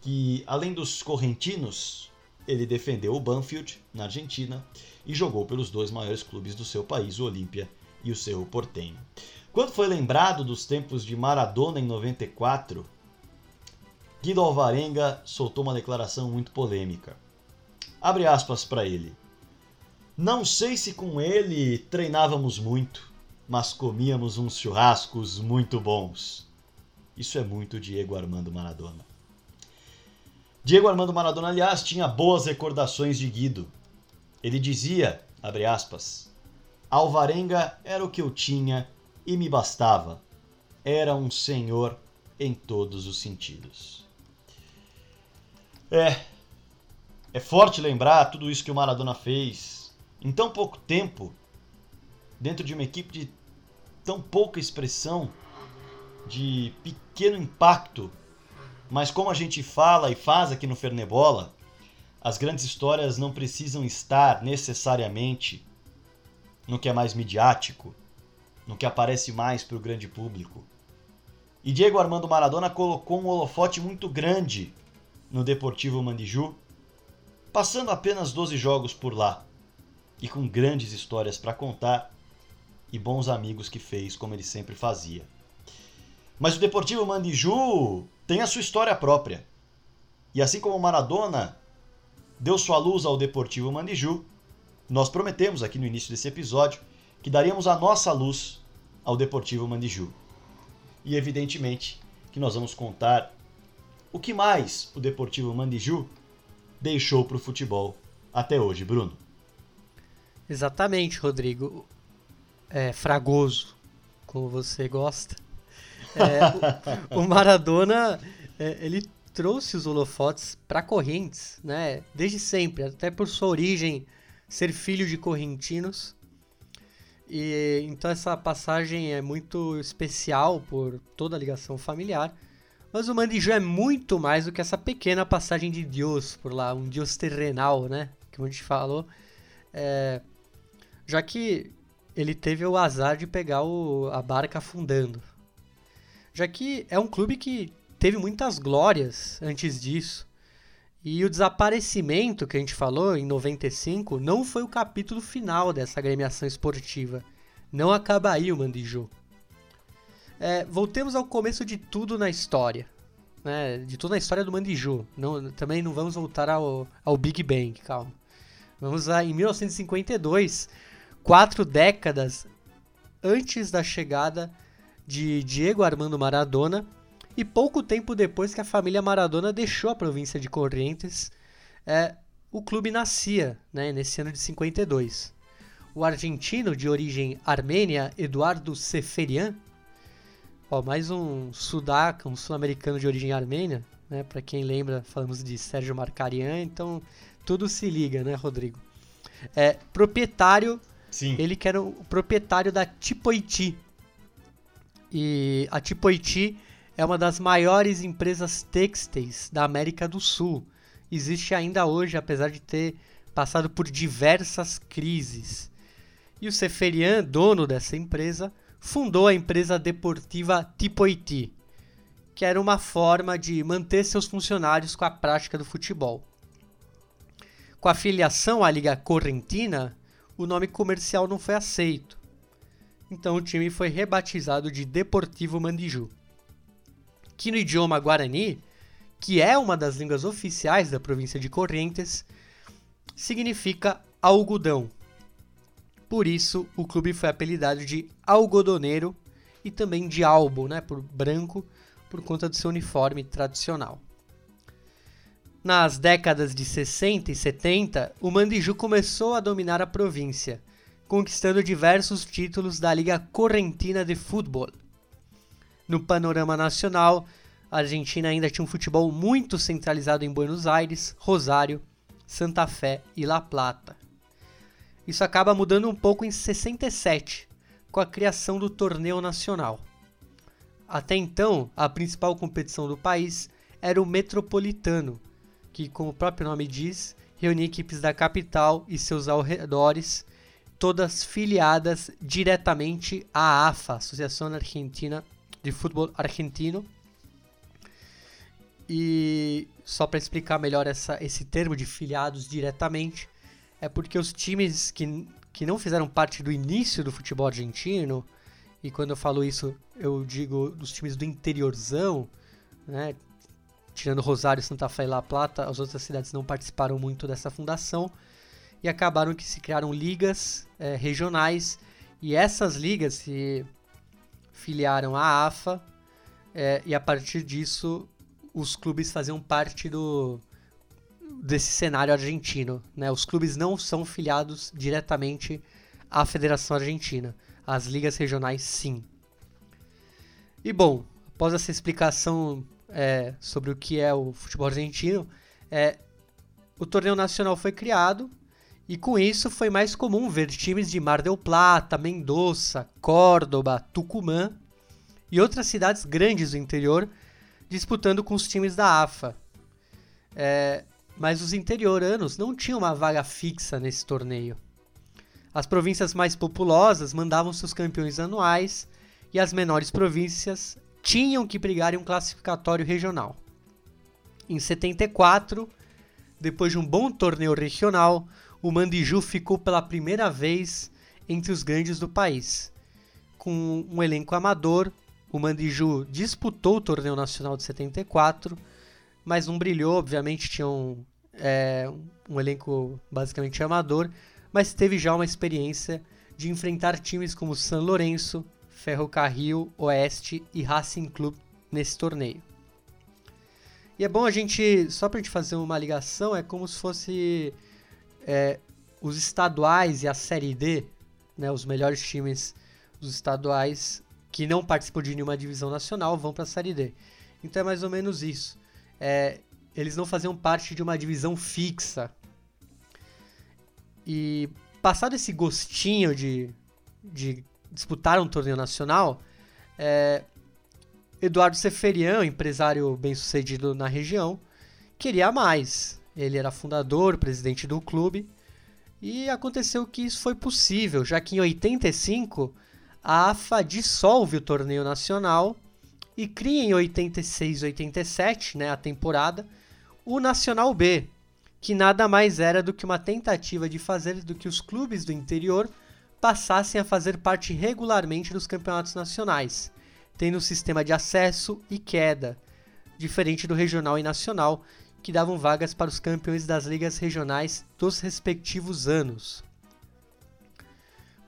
que, além dos correntinos, ele defendeu o Banfield, na Argentina, e jogou pelos dois maiores clubes do seu país, o Olímpia e o Cerro Porteño. Quando foi lembrado dos tempos de Maradona em 94, Guido Alvarenga soltou uma declaração muito polêmica. Abre aspas para ele. Não sei se com ele treinávamos muito, mas comíamos uns churrascos muito bons. Isso é muito Diego Armando Maradona. Diego Armando Maradona, aliás, tinha boas recordações de Guido. Ele dizia, abre aspas, Alvarenga era o que eu tinha e me bastava. Era um senhor em todos os sentidos. É, é forte lembrar tudo isso que o Maradona fez em tão pouco tempo, dentro de uma equipe de tão pouca expressão, de pequeno impacto. Mas como a gente fala e faz aqui no Fernebola, as grandes histórias não precisam estar necessariamente no que é mais midiático, no que aparece mais para o grande público. E Diego Armando Maradona colocou um holofote muito grande no Deportivo Mandiju passando apenas 12 jogos por lá e com grandes histórias para contar e bons amigos que fez, como ele sempre fazia. Mas o Deportivo Mandiju tem a sua história própria. E assim como Maradona deu sua luz ao Deportivo Mandiju, nós prometemos aqui no início desse episódio que daríamos a nossa luz ao Deportivo Mandiju. E evidentemente que nós vamos contar o que mais o Deportivo Mandiju deixou para o futebol até hoje, Bruno. Exatamente, Rodrigo. É, fragoso, como você gosta. É, o, Maradona, é, ele trouxe os holofotes para Correntes, né? Desde sempre, até por sua origem ser filho de correntinos. E então essa passagem é muito especial por toda a ligação familiar. Mas o Mandiju é muito mais do que essa pequena passagem de Deus por lá, um Deus terrenal, né? Como a gente falou. É, já que ele teve o azar de pegar o, a barca afundando. Já que é um clube que teve muitas glórias antes disso. E o desaparecimento que a gente falou em 95 não foi o capítulo final dessa agremiação esportiva. Não acaba aí o Mandiju. É, voltemos ao começo de tudo na história. Né? De toda a história do Mandiju. Não, também não vamos voltar ao, ao Big Bang, calma. Vamos lá, em 1952, quatro décadas antes da chegada de Diego Armando Maradona e pouco tempo depois que a família Maradona deixou a província de Corrientes, é, o clube nascia né, nesse ano de 52. O argentino de origem armênia, Eduardo Seferian, Ó, mais um sudaca, um sul-americano de origem armênia, né? Para quem lembra, falamos de Sérgio Marcarian, então tudo se liga, né, Rodrigo? É, proprietário, Sim. ele que era o proprietário da Tipoiti. E a Tipoiti é uma das maiores empresas têxteis da América do Sul. Existe ainda hoje, apesar de ter passado por diversas crises. E o Seferian, dono dessa empresa, fundou a empresa deportiva Tipoiti, que era uma forma de manter seus funcionários com a prática do futebol. Com a filiação à Liga Correntina, o nome comercial não foi aceito. Então o time foi rebatizado de Deportivo Mandiju, que no idioma guarani que é uma das línguas oficiais da província de Corrientes, significa algodão. Por isso, o clube foi apelidado de Algodoneiro e também de Albo, né, por branco, por conta do seu uniforme tradicional. Nas décadas de 60 e 70, o Mandiju começou a dominar a província, conquistando diversos títulos da Liga Correntina de Futebol. No panorama nacional, a Argentina ainda tinha um futebol muito centralizado em Buenos Aires, Rosário, Santa Fé e La Plata. Isso acaba mudando um pouco em 67, com a criação do torneio nacional. Até então, a principal competição do país era o Metropolitano, que, como o próprio nome diz, reunia equipes da capital e seus arredores, todas filiadas diretamente à AFA, Associação Argentina de Futebol Argentino. E só para explicar melhor essa, esse termo de filiados diretamente, é porque os times que, que não fizeram parte do início do futebol argentino, e quando eu falo isso, eu digo dos times do interiorzão, né, tirando Rosário, Santa Fé e La Plata, as outras cidades não participaram muito dessa fundação e acabaram que se criaram ligas é, regionais e essas ligas se filiaram à AFA é, e a partir disso os clubes faziam parte do desse cenário argentino, né? Os clubes não são filiados diretamente à Federação Argentina, as ligas regionais sim. E bom, após essa explicação é, sobre o que é o futebol argentino, é, o torneio nacional foi criado e com isso foi mais comum ver times de Mar del Plata, Mendoza, Córdoba, Tucumã e outras cidades grandes do interior disputando com os times da AFA. É, mas os interioranos não tinham uma vaga fixa nesse torneio. As províncias mais populosas mandavam seus campeões anuais e as menores províncias tinham que brigar em um classificatório regional. Em 74, depois de um bom torneio regional, o Mandiju ficou pela primeira vez entre os grandes do país. Com um elenco amador, o Mandiju disputou o torneio nacional de 74, mas não brilhou, obviamente tinha um, é, um elenco basicamente amador, mas teve já uma experiência de enfrentar times como San Lourenço, Ferrocarril, Oeste e Racing Club nesse torneio. E é bom a gente, só para a gente fazer uma ligação, é como se fosse é, os estaduais e a Série D, né, os melhores times dos estaduais que não participam de nenhuma divisão nacional vão para a Série D. Então é mais ou menos isso. É, eles não faziam parte de uma divisão fixa. E passado esse gostinho de, de disputaram um torneio nacional, é, Eduardo Seferian, empresário bem-sucedido na região, queria mais. Ele era fundador, presidente do clube, e aconteceu que isso foi possível, já que em 85 a AFA dissolve o torneio nacional e cria em 86 87, né, a temporada, o Nacional B, que nada mais era do que uma tentativa de fazer do que os clubes do interior passassem a fazer parte regularmente dos campeonatos nacionais, tendo um sistema de acesso e queda, diferente do regional e nacional, que davam vagas para os campeões das ligas regionais dos respectivos anos.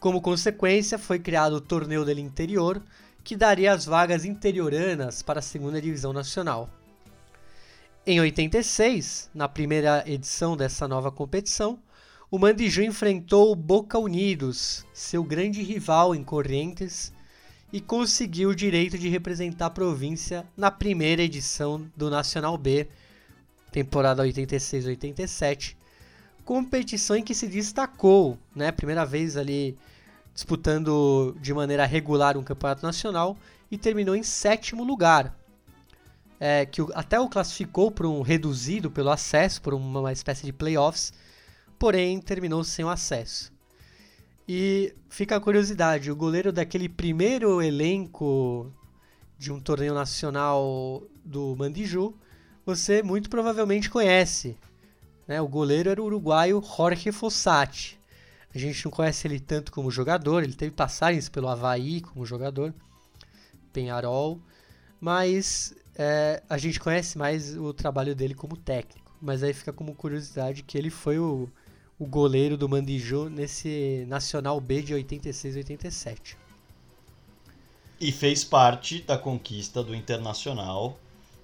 Como consequência, foi criado o Torneio do Interior, que daria as vagas interioranas para a segunda divisão nacional. Em 86, na primeira edição dessa nova competição, o Mandiju enfrentou o Boca Unidos, seu grande rival em Corrientes, e conseguiu o direito de representar a província na primeira edição do Nacional B, temporada 86-87, competição em que se destacou, né, primeira vez ali disputando de maneira regular um campeonato nacional e terminou em sétimo lugar, é, que até o classificou para um reduzido pelo acesso, por uma espécie de playoffs, porém terminou sem o acesso. E fica a curiosidade, o goleiro daquele primeiro elenco de um torneio nacional do Mandiju, você muito provavelmente conhece. Né? O goleiro era o uruguaio Jorge Fossati. A gente não conhece ele tanto como jogador, ele teve passagens pelo Havaí como jogador, Penharol, mas é, a gente conhece mais o trabalho dele como técnico, mas aí fica como curiosidade que ele foi o, o goleiro do Mandiju nesse Nacional B de 86 e 87. E fez parte da conquista do Internacional,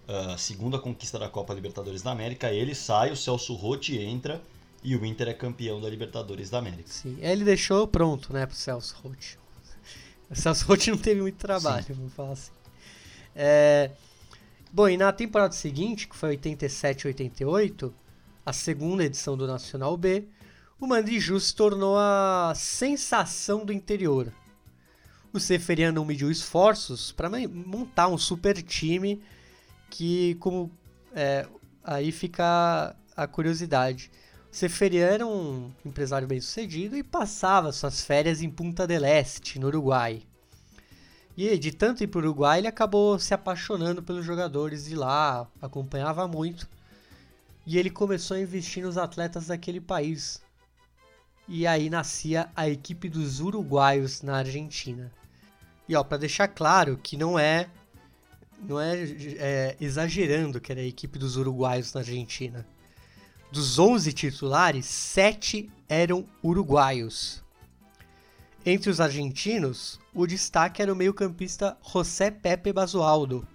a segunda conquista da Copa Libertadores da América. Ele sai, o Celso Rotti entra e o Inter é campeão da Libertadores da América. Sim, ele deixou pronto, né, pro Celso Rotti. O Celso Rotti não teve muito trabalho, Sim. vamos falar assim. É... Bom, e na temporada seguinte, que foi 87 88, a segunda edição do Nacional B, o Mandiju se tornou a sensação do interior. O Seferiano mediu esforços para montar um super time que, como é, aí fica a curiosidade. O Seferiano era um empresário bem sucedido e passava suas férias em Punta del Este, no Uruguai. E de tanto ir para o Uruguai, ele acabou se apaixonando pelos jogadores de lá, acompanhava muito. E ele começou a investir nos atletas daquele país. E aí nascia a equipe dos uruguaios na Argentina. E ó, para deixar claro que não é não é, é, exagerando que era a equipe dos uruguaios na Argentina. Dos 11 titulares, 7 eram uruguaios. Entre os argentinos, o destaque era o meio-campista José Pepe Basualdo,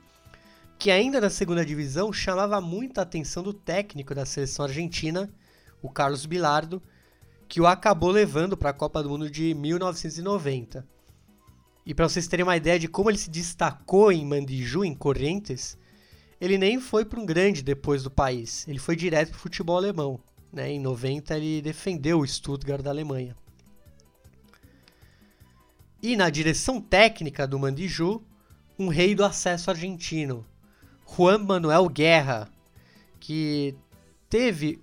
que ainda na segunda divisão chamava muita atenção do técnico da seleção argentina, o Carlos Bilardo, que o acabou levando para a Copa do Mundo de 1990. E para vocês terem uma ideia de como ele se destacou em Mandiju, em Correntes, ele nem foi para um grande depois do país, ele foi direto para o futebol alemão. Né? Em 90 ele defendeu o Stuttgart da Alemanha. E na direção técnica do Mandiju, um rei do acesso argentino, Juan Manuel Guerra, que teve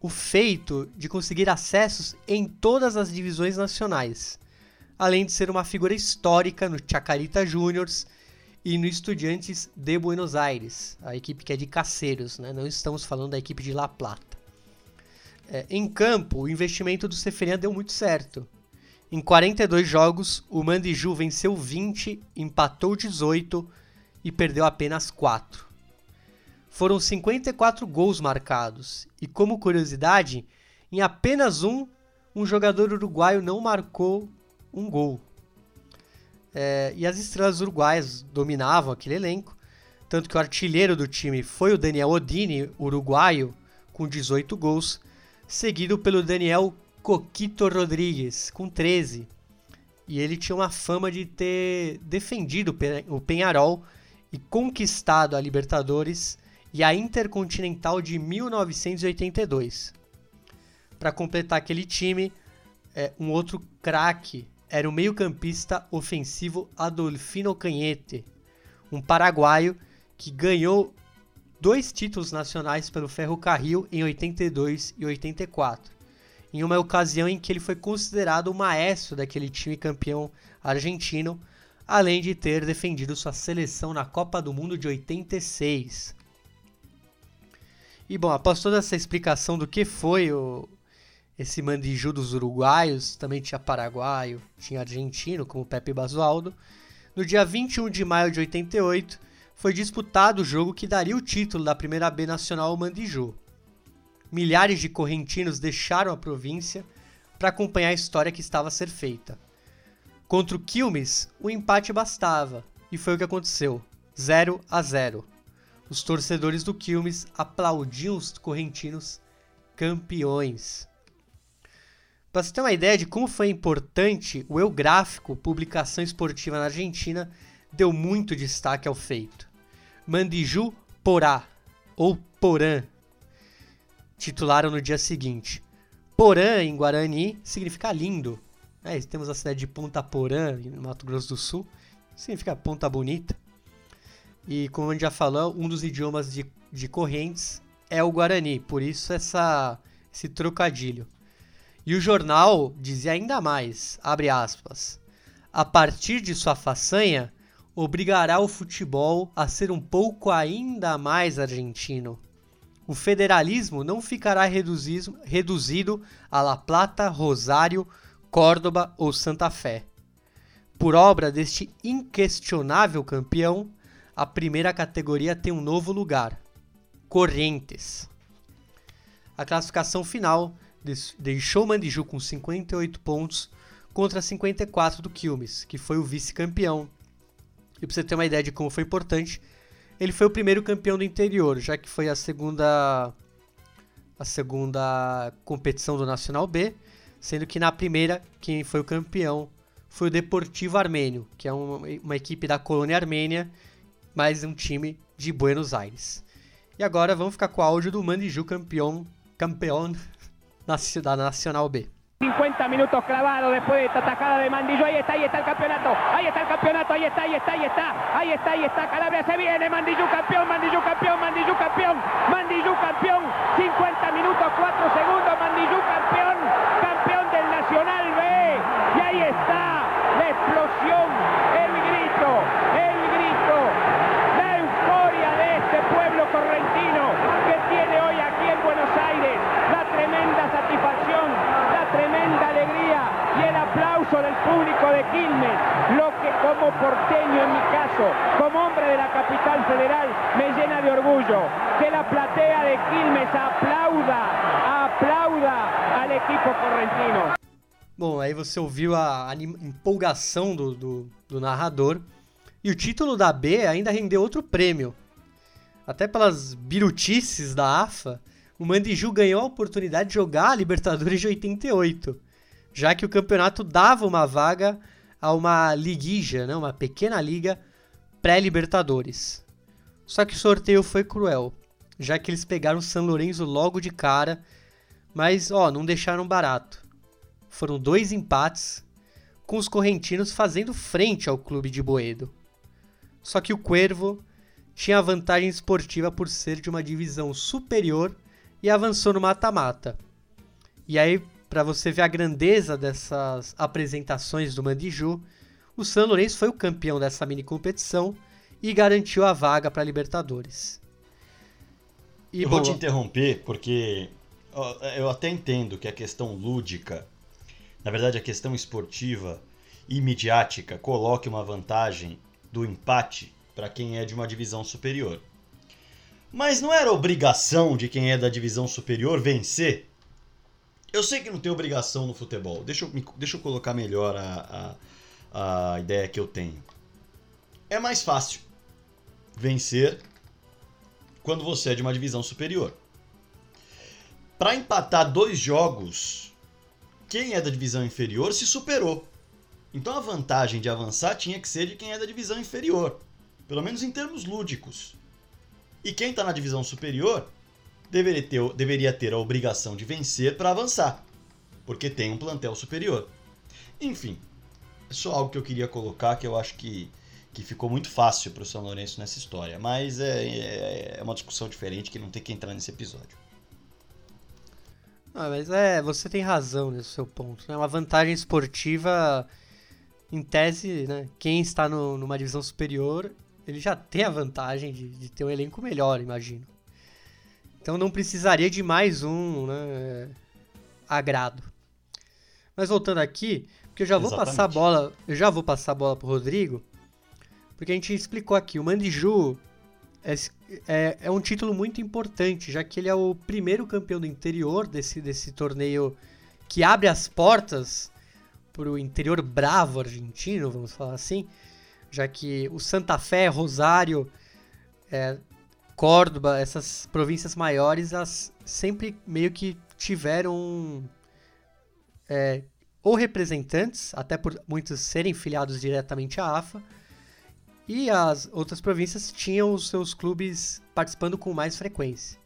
o feito de conseguir acessos em todas as divisões nacionais, além de ser uma figura histórica no Chacarita Juniors e no Estudiantes de Buenos Aires, a equipe que é de Caceiros, né? não estamos falando da equipe de La Plata. É, em campo, o investimento do Ceferin deu muito certo. Em 42 jogos, o Mandiju venceu 20, empatou 18 e perdeu apenas 4. Foram 54 gols marcados, e como curiosidade, em apenas um, um jogador uruguaio não marcou um gol. É, e as estrelas uruguaias dominavam aquele elenco, tanto que o artilheiro do time foi o Daniel Odini, uruguaio, com 18 gols, seguido pelo Daniel Coquito Rodrigues, com 13. E ele tinha uma fama de ter defendido o Penharol e conquistado a Libertadores e a Intercontinental de 1982. Para completar aquele time, é, um outro craque era o meio-campista ofensivo Adolfino Canhete, um paraguaio que ganhou dois títulos nacionais pelo Ferrocarril em 82 e 84 em uma ocasião em que ele foi considerado o maestro daquele time campeão argentino, além de ter defendido sua seleção na Copa do Mundo de 86. E bom, após toda essa explicação do que foi o, esse mandiju dos uruguaios, também tinha paraguaio, tinha argentino, como Pepe Basualdo, no dia 21 de maio de 88 foi disputado o jogo que daria o título da primeira B nacional ao Mandiju milhares de correntinos deixaram a província para acompanhar a história que estava a ser feita. Contra o Quilmes, o empate bastava, e foi o que aconteceu: 0 a 0. Os torcedores do Quilmes aplaudiam os correntinos campeões. Para você ter uma ideia de como foi importante, o Eu Gráfico, publicação esportiva na Argentina, deu muito destaque ao feito. Mandiju Porá, ou Porã, titularam no dia seguinte. Porã, em Guarani, significa lindo. É, temos a cidade de Ponta Porã, no Mato Grosso do Sul, significa Ponta Bonita. E como a gente já falou, um dos idiomas de, de Correntes é o Guarani, por isso essa, esse trocadilho. E o jornal dizia ainda mais, abre aspas, a partir de sua façanha, obrigará o futebol a ser um pouco ainda mais argentino o federalismo não ficará reduzido a La Plata, Rosário, Córdoba ou Santa Fé. Por obra deste inquestionável campeão, a primeira categoria tem um novo lugar: Correntes. A classificação final deixou Mandiju com 58 pontos contra 54 do Quilmes, que foi o vice-campeão. E para você ter uma ideia de como foi importante, ele foi o primeiro campeão do interior, já que foi a segunda a segunda competição do Nacional B, sendo que na primeira quem foi o campeão foi o Deportivo Armênio, que é uma, uma equipe da colônia armênia, mais um time de Buenos Aires. E agora vamos ficar com o áudio do Mandiju campeão, campeão da Nacional B. 50 minutos clavados después de esta tajada de Mandillo. Ahí está, ahí está el campeonato. Ahí está el campeonato. Ahí está, ahí está, ahí está. Ahí está, ahí está. Calabria se viene. Mandillú campeón, Mandillú campeón, Mandillú campeón. Mandillú campeón. 50 minutos, 4 segundos. Campeón. Campeón del Nacional B. Y ahí está la explosión, el grito, el grito, la euforia de este pueblo correntino que tiene hoy aquí en Buenos Aires. La tremenda satisfacción tremenda alegría y aplauso del público de Quilmes, lo que como porteño en mi caso, como hombre de la capital federal, me llena de orgullo. Que la platea de Quilmes aplauda, aplauda al equipo correntino. Bom, aí você ouviu a empolgação do, do, do narrador. E o título da B ainda rendeu outro prêmio. Até pelas birutices da AFA, o Mandiju ganhou a oportunidade de jogar a Libertadores de 88, já que o campeonato dava uma vaga a uma liguija, né, uma pequena liga pré-Libertadores. Só que o sorteio foi cruel, já que eles pegaram o San Lorenzo logo de cara, mas ó, não deixaram barato. Foram dois empates, com os correntinos fazendo frente ao clube de Boedo. Só que o Cuervo tinha a vantagem esportiva por ser de uma divisão superior e avançou no mata-mata. E aí, para você ver a grandeza dessas apresentações do Mandiju, o San Lourenço foi o campeão dessa mini competição e garantiu a vaga para a Libertadores. E, eu bom, vou te interromper porque eu até entendo que a questão lúdica, na verdade a questão esportiva e midiática, coloque uma vantagem do empate para quem é de uma divisão superior. Mas não era obrigação de quem é da divisão superior vencer? Eu sei que não tem obrigação no futebol. Deixa eu, deixa eu colocar melhor a, a, a ideia que eu tenho. É mais fácil vencer quando você é de uma divisão superior. Para empatar dois jogos, quem é da divisão inferior se superou. Então a vantagem de avançar tinha que ser de quem é da divisão inferior, pelo menos em termos lúdicos. E quem está na divisão superior deveria ter, deveria ter a obrigação de vencer para avançar, porque tem um plantel superior. Enfim, é só algo que eu queria colocar que eu acho que, que ficou muito fácil para o São Lourenço nessa história, mas é, é, é uma discussão diferente que não tem que entrar nesse episódio. Ah, mas é, você tem razão nesse seu ponto. É né? uma vantagem esportiva, em tese, né? Quem está no, numa divisão superior ele já tem a vantagem de, de ter um elenco melhor, imagino. Então não precisaria de mais um né, agrado. Mas voltando aqui, porque eu já vou Exatamente. passar a bola, eu já vou passar a bola pro Rodrigo, porque a gente explicou aqui, o Mandiju é, é, é, um título muito importante, já que ele é o primeiro campeão do interior desse, desse torneio que abre as portas para o interior bravo argentino, vamos falar assim, já que o Santa Fé, Rosário, é, Córdoba, essas províncias maiores, elas sempre meio que tiveram é, ou representantes, até por muitos serem filiados diretamente à AFA, e as outras províncias tinham os seus clubes participando com mais frequência.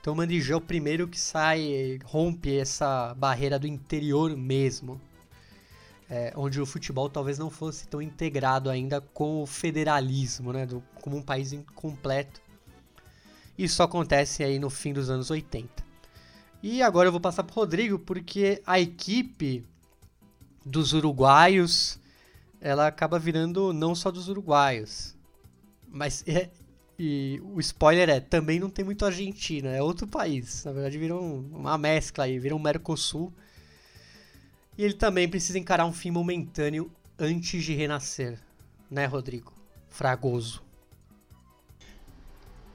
Então o é o primeiro que sai, rompe essa barreira do interior mesmo é, onde o futebol talvez não fosse tão integrado ainda com o federalismo, né, do, como um país incompleto. Isso acontece aí no fim dos anos 80. E agora eu vou passar para Rodrigo, porque a equipe dos uruguaios ela acaba virando não só dos uruguaios, mas é, e o spoiler é, também não tem muito Argentina, é outro país. Na verdade, virou uma mescla aí, virou um Mercosul e ele também precisa encarar um fim momentâneo antes de renascer, né, Rodrigo? Fragoso.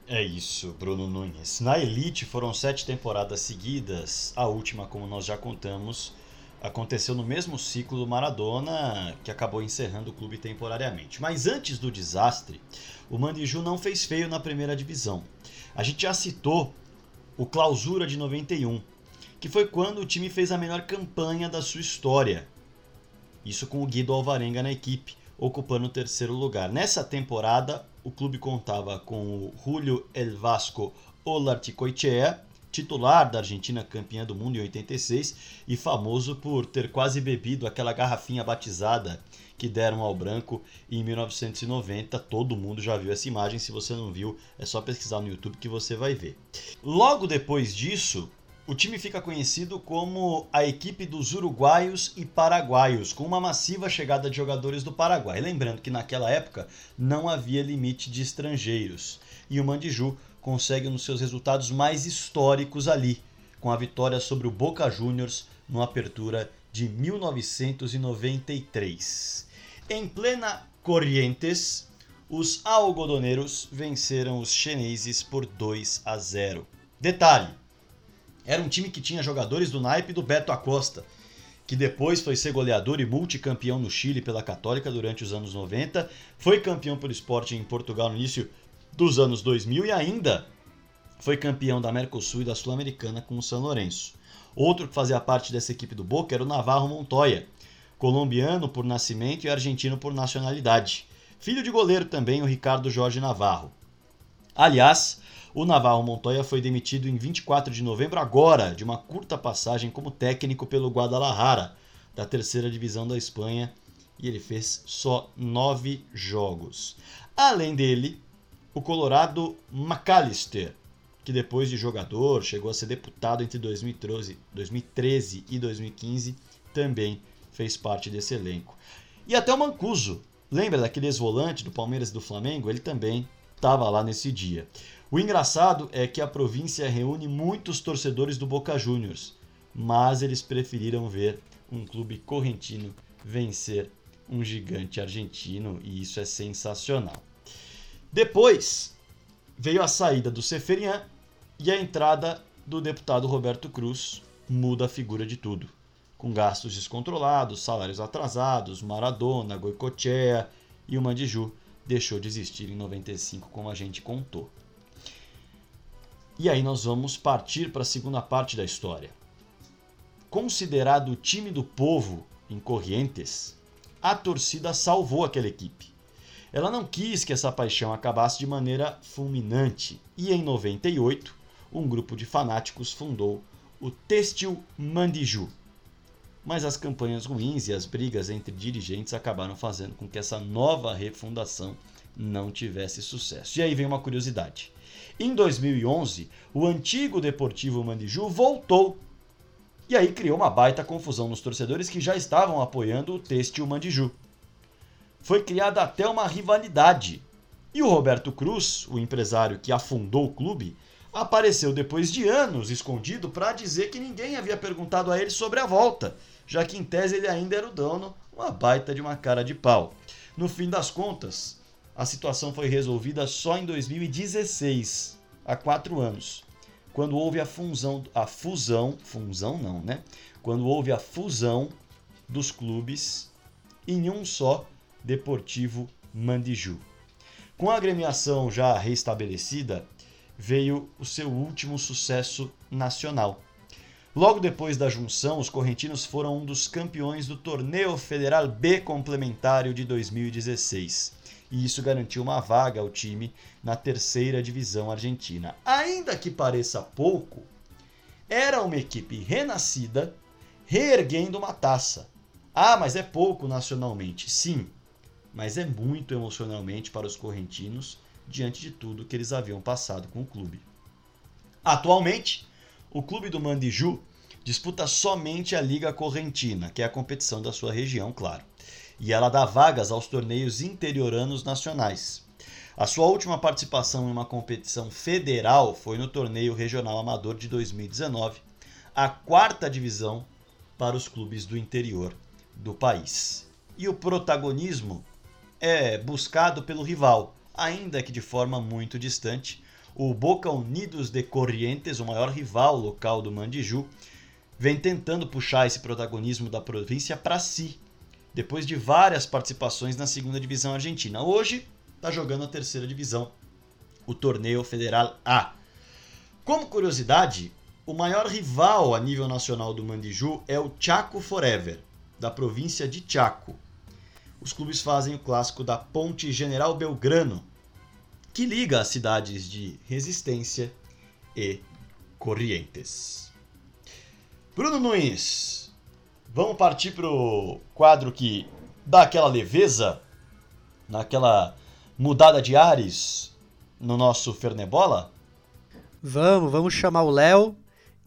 É isso, Bruno Nunes. Na Elite foram sete temporadas seguidas. A última, como nós já contamos, aconteceu no mesmo ciclo do Maradona, que acabou encerrando o clube temporariamente. Mas antes do desastre, o Mandiju não fez feio na primeira divisão. A gente já citou o Clausura de 91, que foi quando o time fez a melhor campanha da sua história. Isso com o Guido Alvarenga na equipe, ocupando o terceiro lugar. Nessa temporada, o clube contava com o Julio El Vasco Olarticoichea, titular da Argentina campeã do mundo em 86 e famoso por ter quase bebido aquela garrafinha batizada que deram ao branco em 1990. Todo mundo já viu essa imagem, se você não viu, é só pesquisar no YouTube que você vai ver. Logo depois disso, o time fica conhecido como a equipe dos uruguaios e paraguaios, com uma massiva chegada de jogadores do Paraguai. Lembrando que naquela época não havia limite de estrangeiros. E o Mandiju consegue um dos seus resultados mais históricos ali, com a vitória sobre o Boca Juniors no Apertura de 1993. Em plena Corrientes, os algodoneiros venceram os chineses por 2 a 0. Detalhe: era um time que tinha jogadores do naipe do Beto Acosta, que depois foi ser goleador e multicampeão no Chile pela Católica durante os anos 90, foi campeão pelo esporte em Portugal no início dos anos 2000 e ainda foi campeão da Mercosul e da Sul-Americana com o São Lourenço. Outro que fazia parte dessa equipe do Boca era o Navarro Montoya, colombiano por nascimento e argentino por nacionalidade. Filho de goleiro também, o Ricardo Jorge Navarro. Aliás, o Navarro Montoya foi demitido em 24 de novembro agora de uma curta passagem como técnico pelo Guadalajara, da terceira divisão da Espanha, e ele fez só nove jogos. Além dele, o Colorado McAllister, que depois de jogador chegou a ser deputado entre 2013, 2013 e 2015, também fez parte desse elenco. E até o Mancuso, lembra daquele ex-volante do Palmeiras e do Flamengo? Ele também estava lá nesse dia. O engraçado é que a província reúne muitos torcedores do Boca Juniors, mas eles preferiram ver um clube correntino vencer um gigante argentino e isso é sensacional. Depois veio a saída do Seferian e a entrada do deputado Roberto Cruz muda a figura de tudo. Com gastos descontrolados, salários atrasados, Maradona, Goicoechea e o Mandiju deixou de existir em 95, como a gente contou. E aí nós vamos partir para a segunda parte da história. Considerado o time do povo em Corrientes, a torcida salvou aquela equipe. Ela não quis que essa paixão acabasse de maneira fulminante e em 98, um grupo de fanáticos fundou o Têxtil Mandiju. Mas as campanhas ruins e as brigas entre dirigentes acabaram fazendo com que essa nova refundação não tivesse sucesso. E aí vem uma curiosidade. Em 2011, o antigo Deportivo Mandiju voltou. E aí criou uma baita confusão nos torcedores que já estavam apoiando o Têxtil Mandiju. Foi criada até uma rivalidade. E o Roberto Cruz, o empresário que afundou o clube, apareceu depois de anos escondido para dizer que ninguém havia perguntado a ele sobre a volta, já que em tese ele ainda era o dono, uma baita de uma cara de pau. No fim das contas, a situação foi resolvida só em 2016, há quatro anos, quando houve a fusão, a fusão, fusão não, né? Quando houve a fusão dos clubes em um só Deportivo Mandiju. Com a agremiação já restabelecida, veio o seu último sucesso nacional. Logo depois da junção, os correntinos foram um dos campeões do Torneio Federal B Complementário de 2016 e isso garantiu uma vaga ao time na terceira divisão argentina. Ainda que pareça pouco, era uma equipe renascida reerguendo uma taça. Ah, mas é pouco nacionalmente. Sim, mas é muito emocionalmente para os correntinos diante de tudo que eles haviam passado com o clube. Atualmente, o clube do Mandiju disputa somente a Liga Correntina, que é a competição da sua região, claro e ela dá vagas aos torneios interioranos nacionais. A sua última participação em uma competição federal foi no Torneio Regional Amador de 2019, a quarta divisão para os clubes do interior do país. E o protagonismo é buscado pelo rival, ainda que de forma muito distante, O Boca Unidos de Corrientes, o maior rival local do Mandiju, vem tentando puxar esse protagonismo da província para si, depois de várias participações na segunda divisão argentina. Hoje está jogando a terceira divisão, o Torneio Federal A. Como curiosidade, o maior rival a nível nacional do Mandiju é o Chaco Forever, da província de Chaco. Os clubes fazem o clássico da Ponte General Belgrano, que liga as cidades de Resistência e Corrientes. Bruno Nunes, vamos partir para o quadro que dá aquela leveza, naquela mudada de ares no nosso Fernebola? Vamos, vamos chamar o Léo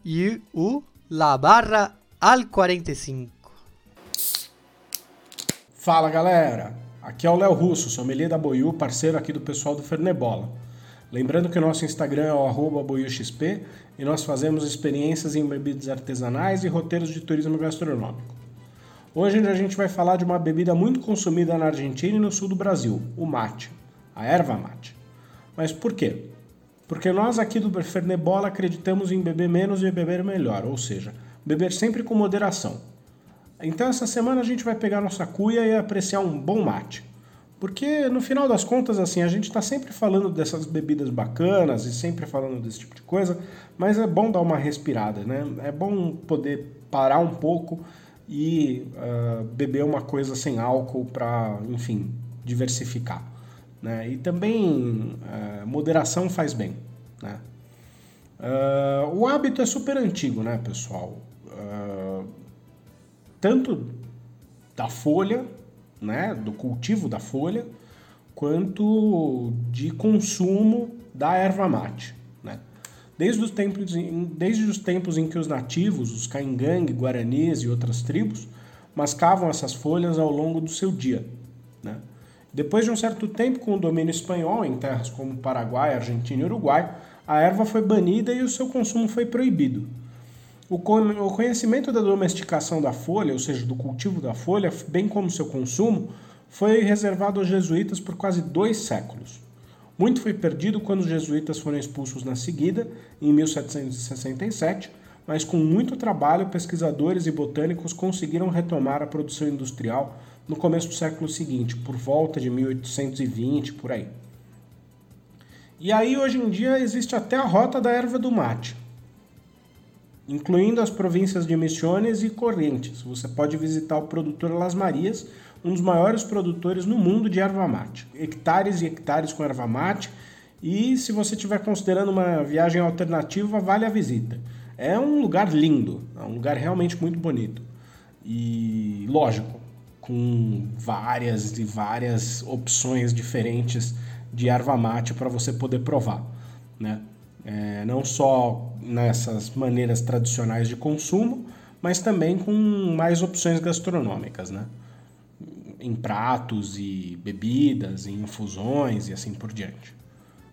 e o La Barra al 45. Fala galera, aqui é o Léo Russo, sommelier da Boiú, parceiro aqui do pessoal do Fernebola. Lembrando que o nosso Instagram é o boiuxp e nós fazemos experiências em bebidas artesanais e roteiros de turismo gastronômico. Hoje a gente vai falar de uma bebida muito consumida na Argentina e no sul do Brasil, o mate, a erva mate. Mas por quê? Porque nós aqui do Fernebola acreditamos em beber menos e beber melhor, ou seja, beber sempre com moderação. Então essa semana a gente vai pegar nossa cuia e apreciar um bom mate. Porque no final das contas, assim, a gente está sempre falando dessas bebidas bacanas e sempre falando desse tipo de coisa, mas é bom dar uma respirada, né? É bom poder parar um pouco e uh, beber uma coisa sem álcool para, enfim, diversificar. Né? E também uh, moderação faz bem. Né? Uh, o hábito é super antigo, né, pessoal? tanto da folha né, do cultivo da folha, quanto de consumo da erva mate. Né? Desde, os tempos, desde os tempos em que os nativos, os caingangue, guaranis e outras tribos, mascavam essas folhas ao longo do seu dia. Né? Depois de um certo tempo, com o domínio espanhol em terras como Paraguai, Argentina e Uruguai, a erva foi banida e o seu consumo foi proibido. O conhecimento da domesticação da folha, ou seja, do cultivo da folha, bem como seu consumo, foi reservado aos jesuítas por quase dois séculos. Muito foi perdido quando os jesuítas foram expulsos na seguida, em 1767, mas com muito trabalho, pesquisadores e botânicos conseguiram retomar a produção industrial no começo do século seguinte, por volta de 1820, por aí. E aí, hoje em dia, existe até a rota da erva do mate, incluindo as províncias de Misiones e Corrientes. Você pode visitar o produtor Las Marias, um dos maiores produtores no mundo de erva mate. Hectares e hectares com erva mate. E se você estiver considerando uma viagem alternativa, vale a visita. É um lugar lindo, é um lugar realmente muito bonito. E lógico, com várias e várias opções diferentes de erva mate para você poder provar, né? É, não só nessas maneiras tradicionais de consumo, mas também com mais opções gastronômicas, né? Em pratos e bebidas, em infusões e assim por diante.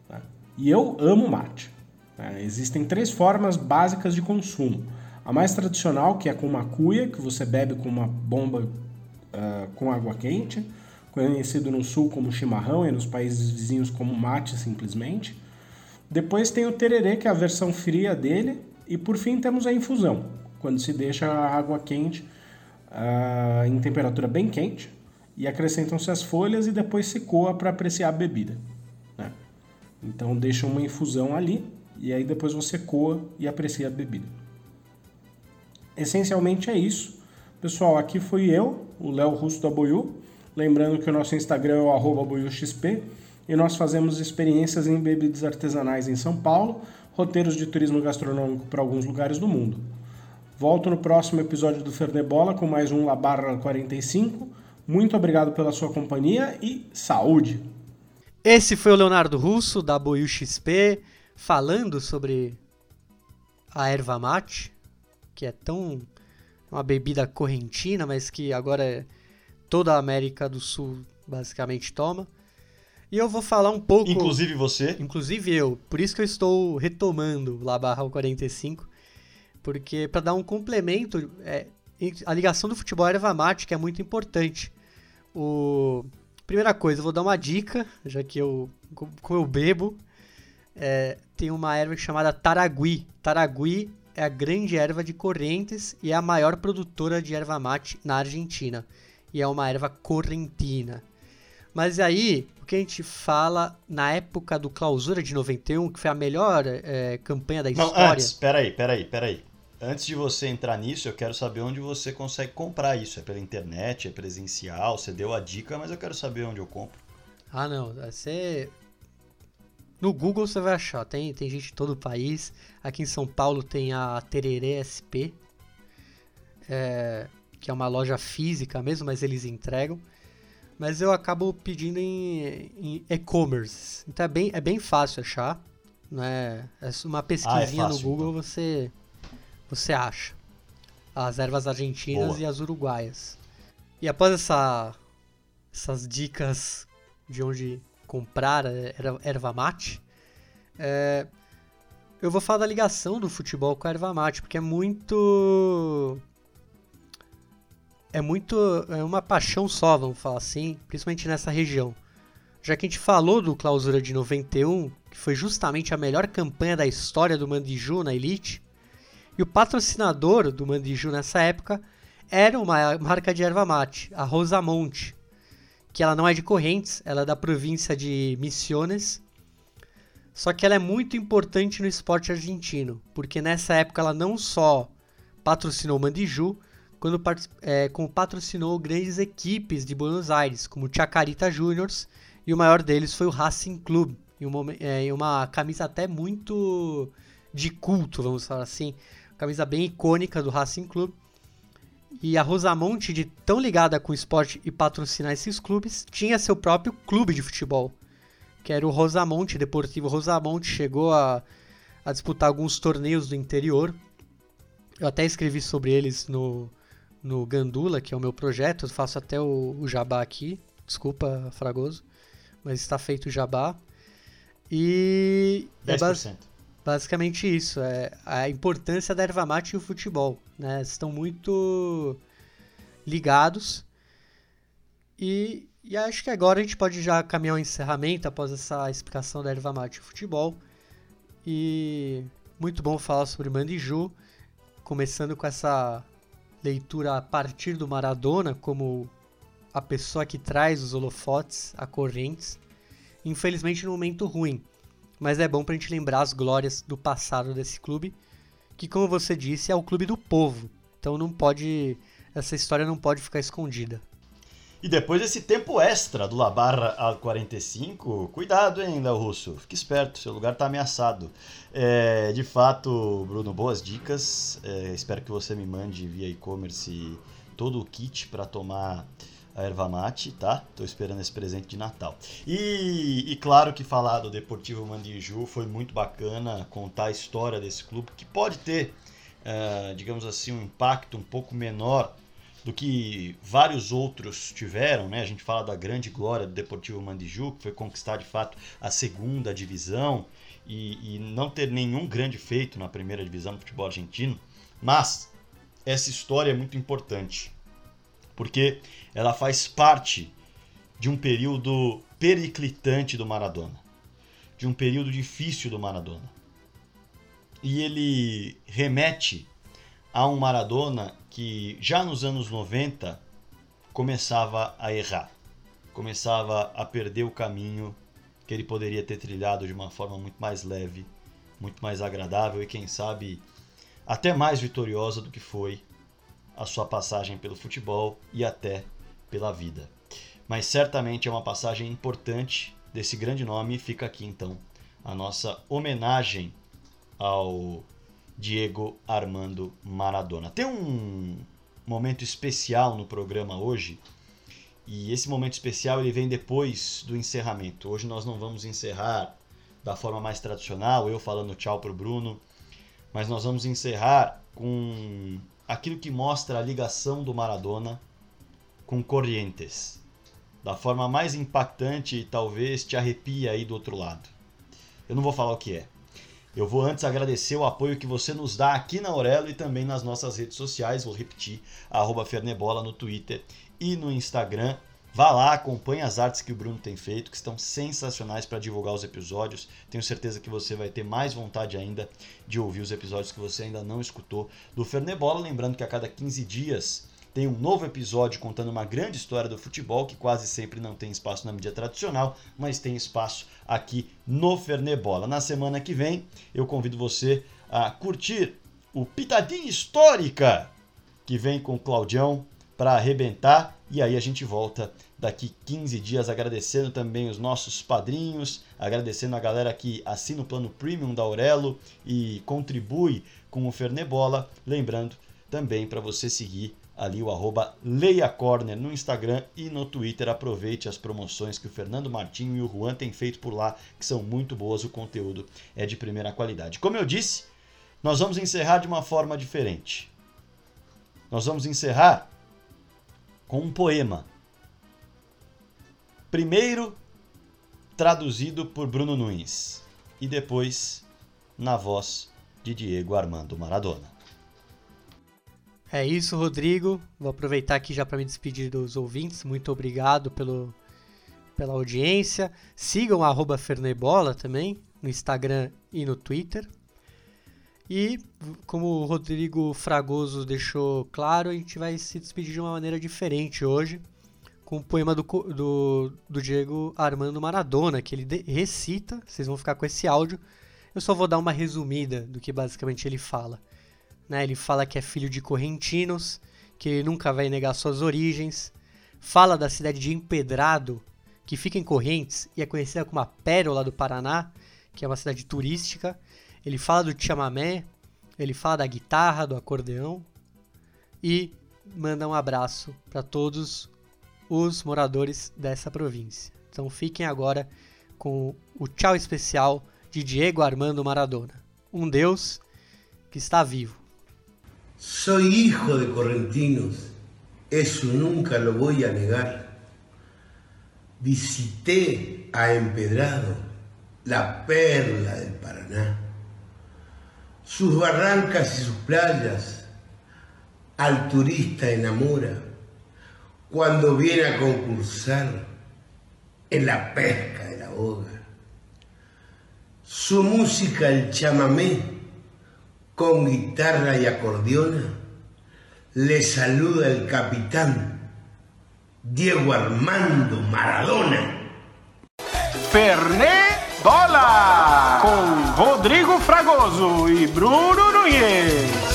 Né? E eu amo mate. Né? Existem três formas básicas de consumo. A mais tradicional, que é com uma cuia, que você bebe com uma bomba uh, com água quente, conhecido no sul como chimarrão e nos países vizinhos como mate simplesmente. Depois tem o tererê, que é a versão fria dele. E por fim temos a infusão, quando se deixa a água quente uh, em temperatura bem quente e acrescentam-se as folhas e depois se coa para apreciar a bebida. Né? Então deixa uma infusão ali e aí depois você coa e aprecia a bebida. Essencialmente é isso. Pessoal, aqui fui eu, o Léo Russo da Boiú. Lembrando que o nosso Instagram é o arroba boiuxp e nós fazemos experiências em bebidas artesanais em São Paulo, roteiros de turismo gastronômico para alguns lugares do mundo. Volto no próximo episódio do Fernebola com mais um La Barra 45. Muito obrigado pela sua companhia e saúde! Esse foi o Leonardo Russo, da Boiú XP, falando sobre a erva mate, que é tão uma bebida correntina, mas que agora toda a América do Sul basicamente toma. E eu vou falar um pouco. Inclusive você? Inclusive eu. Por isso que eu estou retomando lá barra 45. Porque para dar um complemento, é, a ligação do futebol erva mate, que é muito importante. O... Primeira coisa, eu vou dar uma dica, já que eu, como eu bebo, é, tem uma erva chamada taragui. Taragui é a grande erva de Corrientes e é a maior produtora de erva mate na Argentina. E é uma erva correntina. Mas aí, o que a gente fala na época do Clausura de 91, que foi a melhor é, campanha da Não, história. antes, peraí, peraí, peraí. Antes de você entrar nisso, eu quero saber onde você consegue comprar isso. É pela internet, é presencial? Você deu a dica, mas eu quero saber onde eu compro. Ah, não. Você. No Google você vai achar. Tem, tem gente de todo o país. Aqui em São Paulo tem a Tererê SP, é, que é uma loja física mesmo, mas eles entregam. Mas eu acabo pedindo em, em e-commerce. Então é bem, é bem fácil achar. Né? É uma pesquisinha no fácil, Google você, você acha. As ervas argentinas Boa. e as uruguaias. E após essa, essas dicas de onde comprar é, erva mate, é, eu vou falar da ligação do futebol com a erva mate, porque é muito. É muito. É uma paixão só, vamos falar assim, principalmente nessa região. Já que a gente falou do Clausura de 91, que foi justamente a melhor campanha da história do Mandiju na Elite, e o patrocinador do Mandiju nessa época era uma marca de erva mate, a Rosamonte, que ela não é de Correntes, ela é da província de Misiones. Só que ela é muito importante no esporte argentino, porque nessa época ela não só patrocinou o Mandiju, quando, é, como patrocinou grandes equipes de Buenos Aires, como Chacarita Juniors, e o maior deles foi o Racing Club, em uma, é, em uma camisa até muito de culto, vamos falar assim, camisa bem icônica do Racing Club. E a Rosamonte, de tão ligada com o esporte e patrocinar esses clubes, tinha seu próprio clube de futebol, que era o Rosamonte, Deportivo Rosamonte, chegou a, a disputar alguns torneios do interior. Eu até escrevi sobre eles no, no Gandula, que é o meu projeto, eu faço até o, o jabá aqui, desculpa, Fragoso, mas está feito o jabá. E é bas- 10%. basicamente isso, é a importância da erva mate e o futebol, né? Estão muito ligados. E, e acho que agora a gente pode já caminhar ao encerramento após essa explicação da erva mate e o futebol. E muito bom falar sobre Mandiju, começando com essa leitura a partir do Maradona como a pessoa que traz os holofotes a correntes. Infelizmente num momento ruim, mas é bom pra gente lembrar as glórias do passado desse clube, que como você disse, é o clube do povo. Então não pode essa história não pode ficar escondida. E depois desse tempo extra do La Barra a 45, cuidado, hein, Léo Russo. Fique esperto, seu lugar tá ameaçado. É, de fato, Bruno, boas dicas. É, espero que você me mande via e-commerce todo o kit para tomar a erva mate, tá? Tô esperando esse presente de Natal. E, e claro que falar do Deportivo Mandiju foi muito bacana, contar a história desse clube, que pode ter, eh, digamos assim, um impacto um pouco menor do que vários outros tiveram, né? A gente fala da grande glória do Deportivo Mandiju, que foi conquistar de fato a segunda divisão e, e não ter nenhum grande feito na primeira divisão do futebol argentino. Mas essa história é muito importante, porque ela faz parte de um período periclitante do Maradona, de um período difícil do Maradona. E ele remete a um Maradona que já nos anos 90 começava a errar, começava a perder o caminho que ele poderia ter trilhado de uma forma muito mais leve, muito mais agradável e quem sabe até mais vitoriosa do que foi a sua passagem pelo futebol e até pela vida. Mas certamente é uma passagem importante desse grande nome e fica aqui então a nossa homenagem ao Diego Armando Maradona. Tem um momento especial no programa hoje e esse momento especial ele vem depois do encerramento. Hoje nós não vamos encerrar da forma mais tradicional, eu falando tchau pro Bruno, mas nós vamos encerrar com aquilo que mostra a ligação do Maradona com Corrientes. Da forma mais impactante e talvez te arrepia aí do outro lado. Eu não vou falar o que é. Eu vou antes agradecer o apoio que você nos dá aqui na Aurelo e também nas nossas redes sociais. Vou repetir, Fernebola no Twitter e no Instagram. Vá lá, acompanhe as artes que o Bruno tem feito, que estão sensacionais para divulgar os episódios. Tenho certeza que você vai ter mais vontade ainda de ouvir os episódios que você ainda não escutou do Fernebola. Lembrando que a cada 15 dias tem um novo episódio contando uma grande história do futebol que quase sempre não tem espaço na mídia tradicional, mas tem espaço aqui no Fernebola. Na semana que vem, eu convido você a curtir o Pitadinha Histórica, que vem com o Claudião para arrebentar. E aí a gente volta daqui 15 dias agradecendo também os nossos padrinhos, agradecendo a galera que assina o plano premium da Aurelo e contribui com o Fernebola. Lembrando também para você seguir ali o arroba no Instagram e no Twitter. Aproveite as promoções que o Fernando Martinho e o Juan têm feito por lá, que são muito boas, o conteúdo é de primeira qualidade. Como eu disse, nós vamos encerrar de uma forma diferente. Nós vamos encerrar com um poema. Primeiro traduzido por Bruno Nunes e depois na voz de Diego Armando Maradona. É isso, Rodrigo. Vou aproveitar aqui já para me despedir dos ouvintes. Muito obrigado pelo, pela audiência. Sigam a Fernebola também no Instagram e no Twitter. E como o Rodrigo Fragoso deixou claro, a gente vai se despedir de uma maneira diferente hoje, com o poema do, do, do Diego Armando Maradona, que ele recita. Vocês vão ficar com esse áudio. Eu só vou dar uma resumida do que basicamente ele fala. Né? Ele fala que é filho de correntinos, que ele nunca vai negar suas origens. Fala da cidade de Empedrado, que fica em Correntes e é conhecida como a Pérola do Paraná, que é uma cidade turística. Ele fala do chamamé, ele fala da guitarra, do acordeão e manda um abraço para todos os moradores dessa província. Então fiquem agora com o tchau especial de Diego Armando Maradona, um deus que está vivo. Soy hijo de correntinos, eso nunca lo voy a negar. Visité a Empedrado, la perla del Paraná, sus barrancas y sus playas, al turista enamora cuando viene a concursar en la pesca de la boga. Su música, el chamamé, con guitarra y acordeona, le saluda el capitán Diego Armando Maradona. Ferné Bola com Rodrigo Fragoso e Bruno Nunes.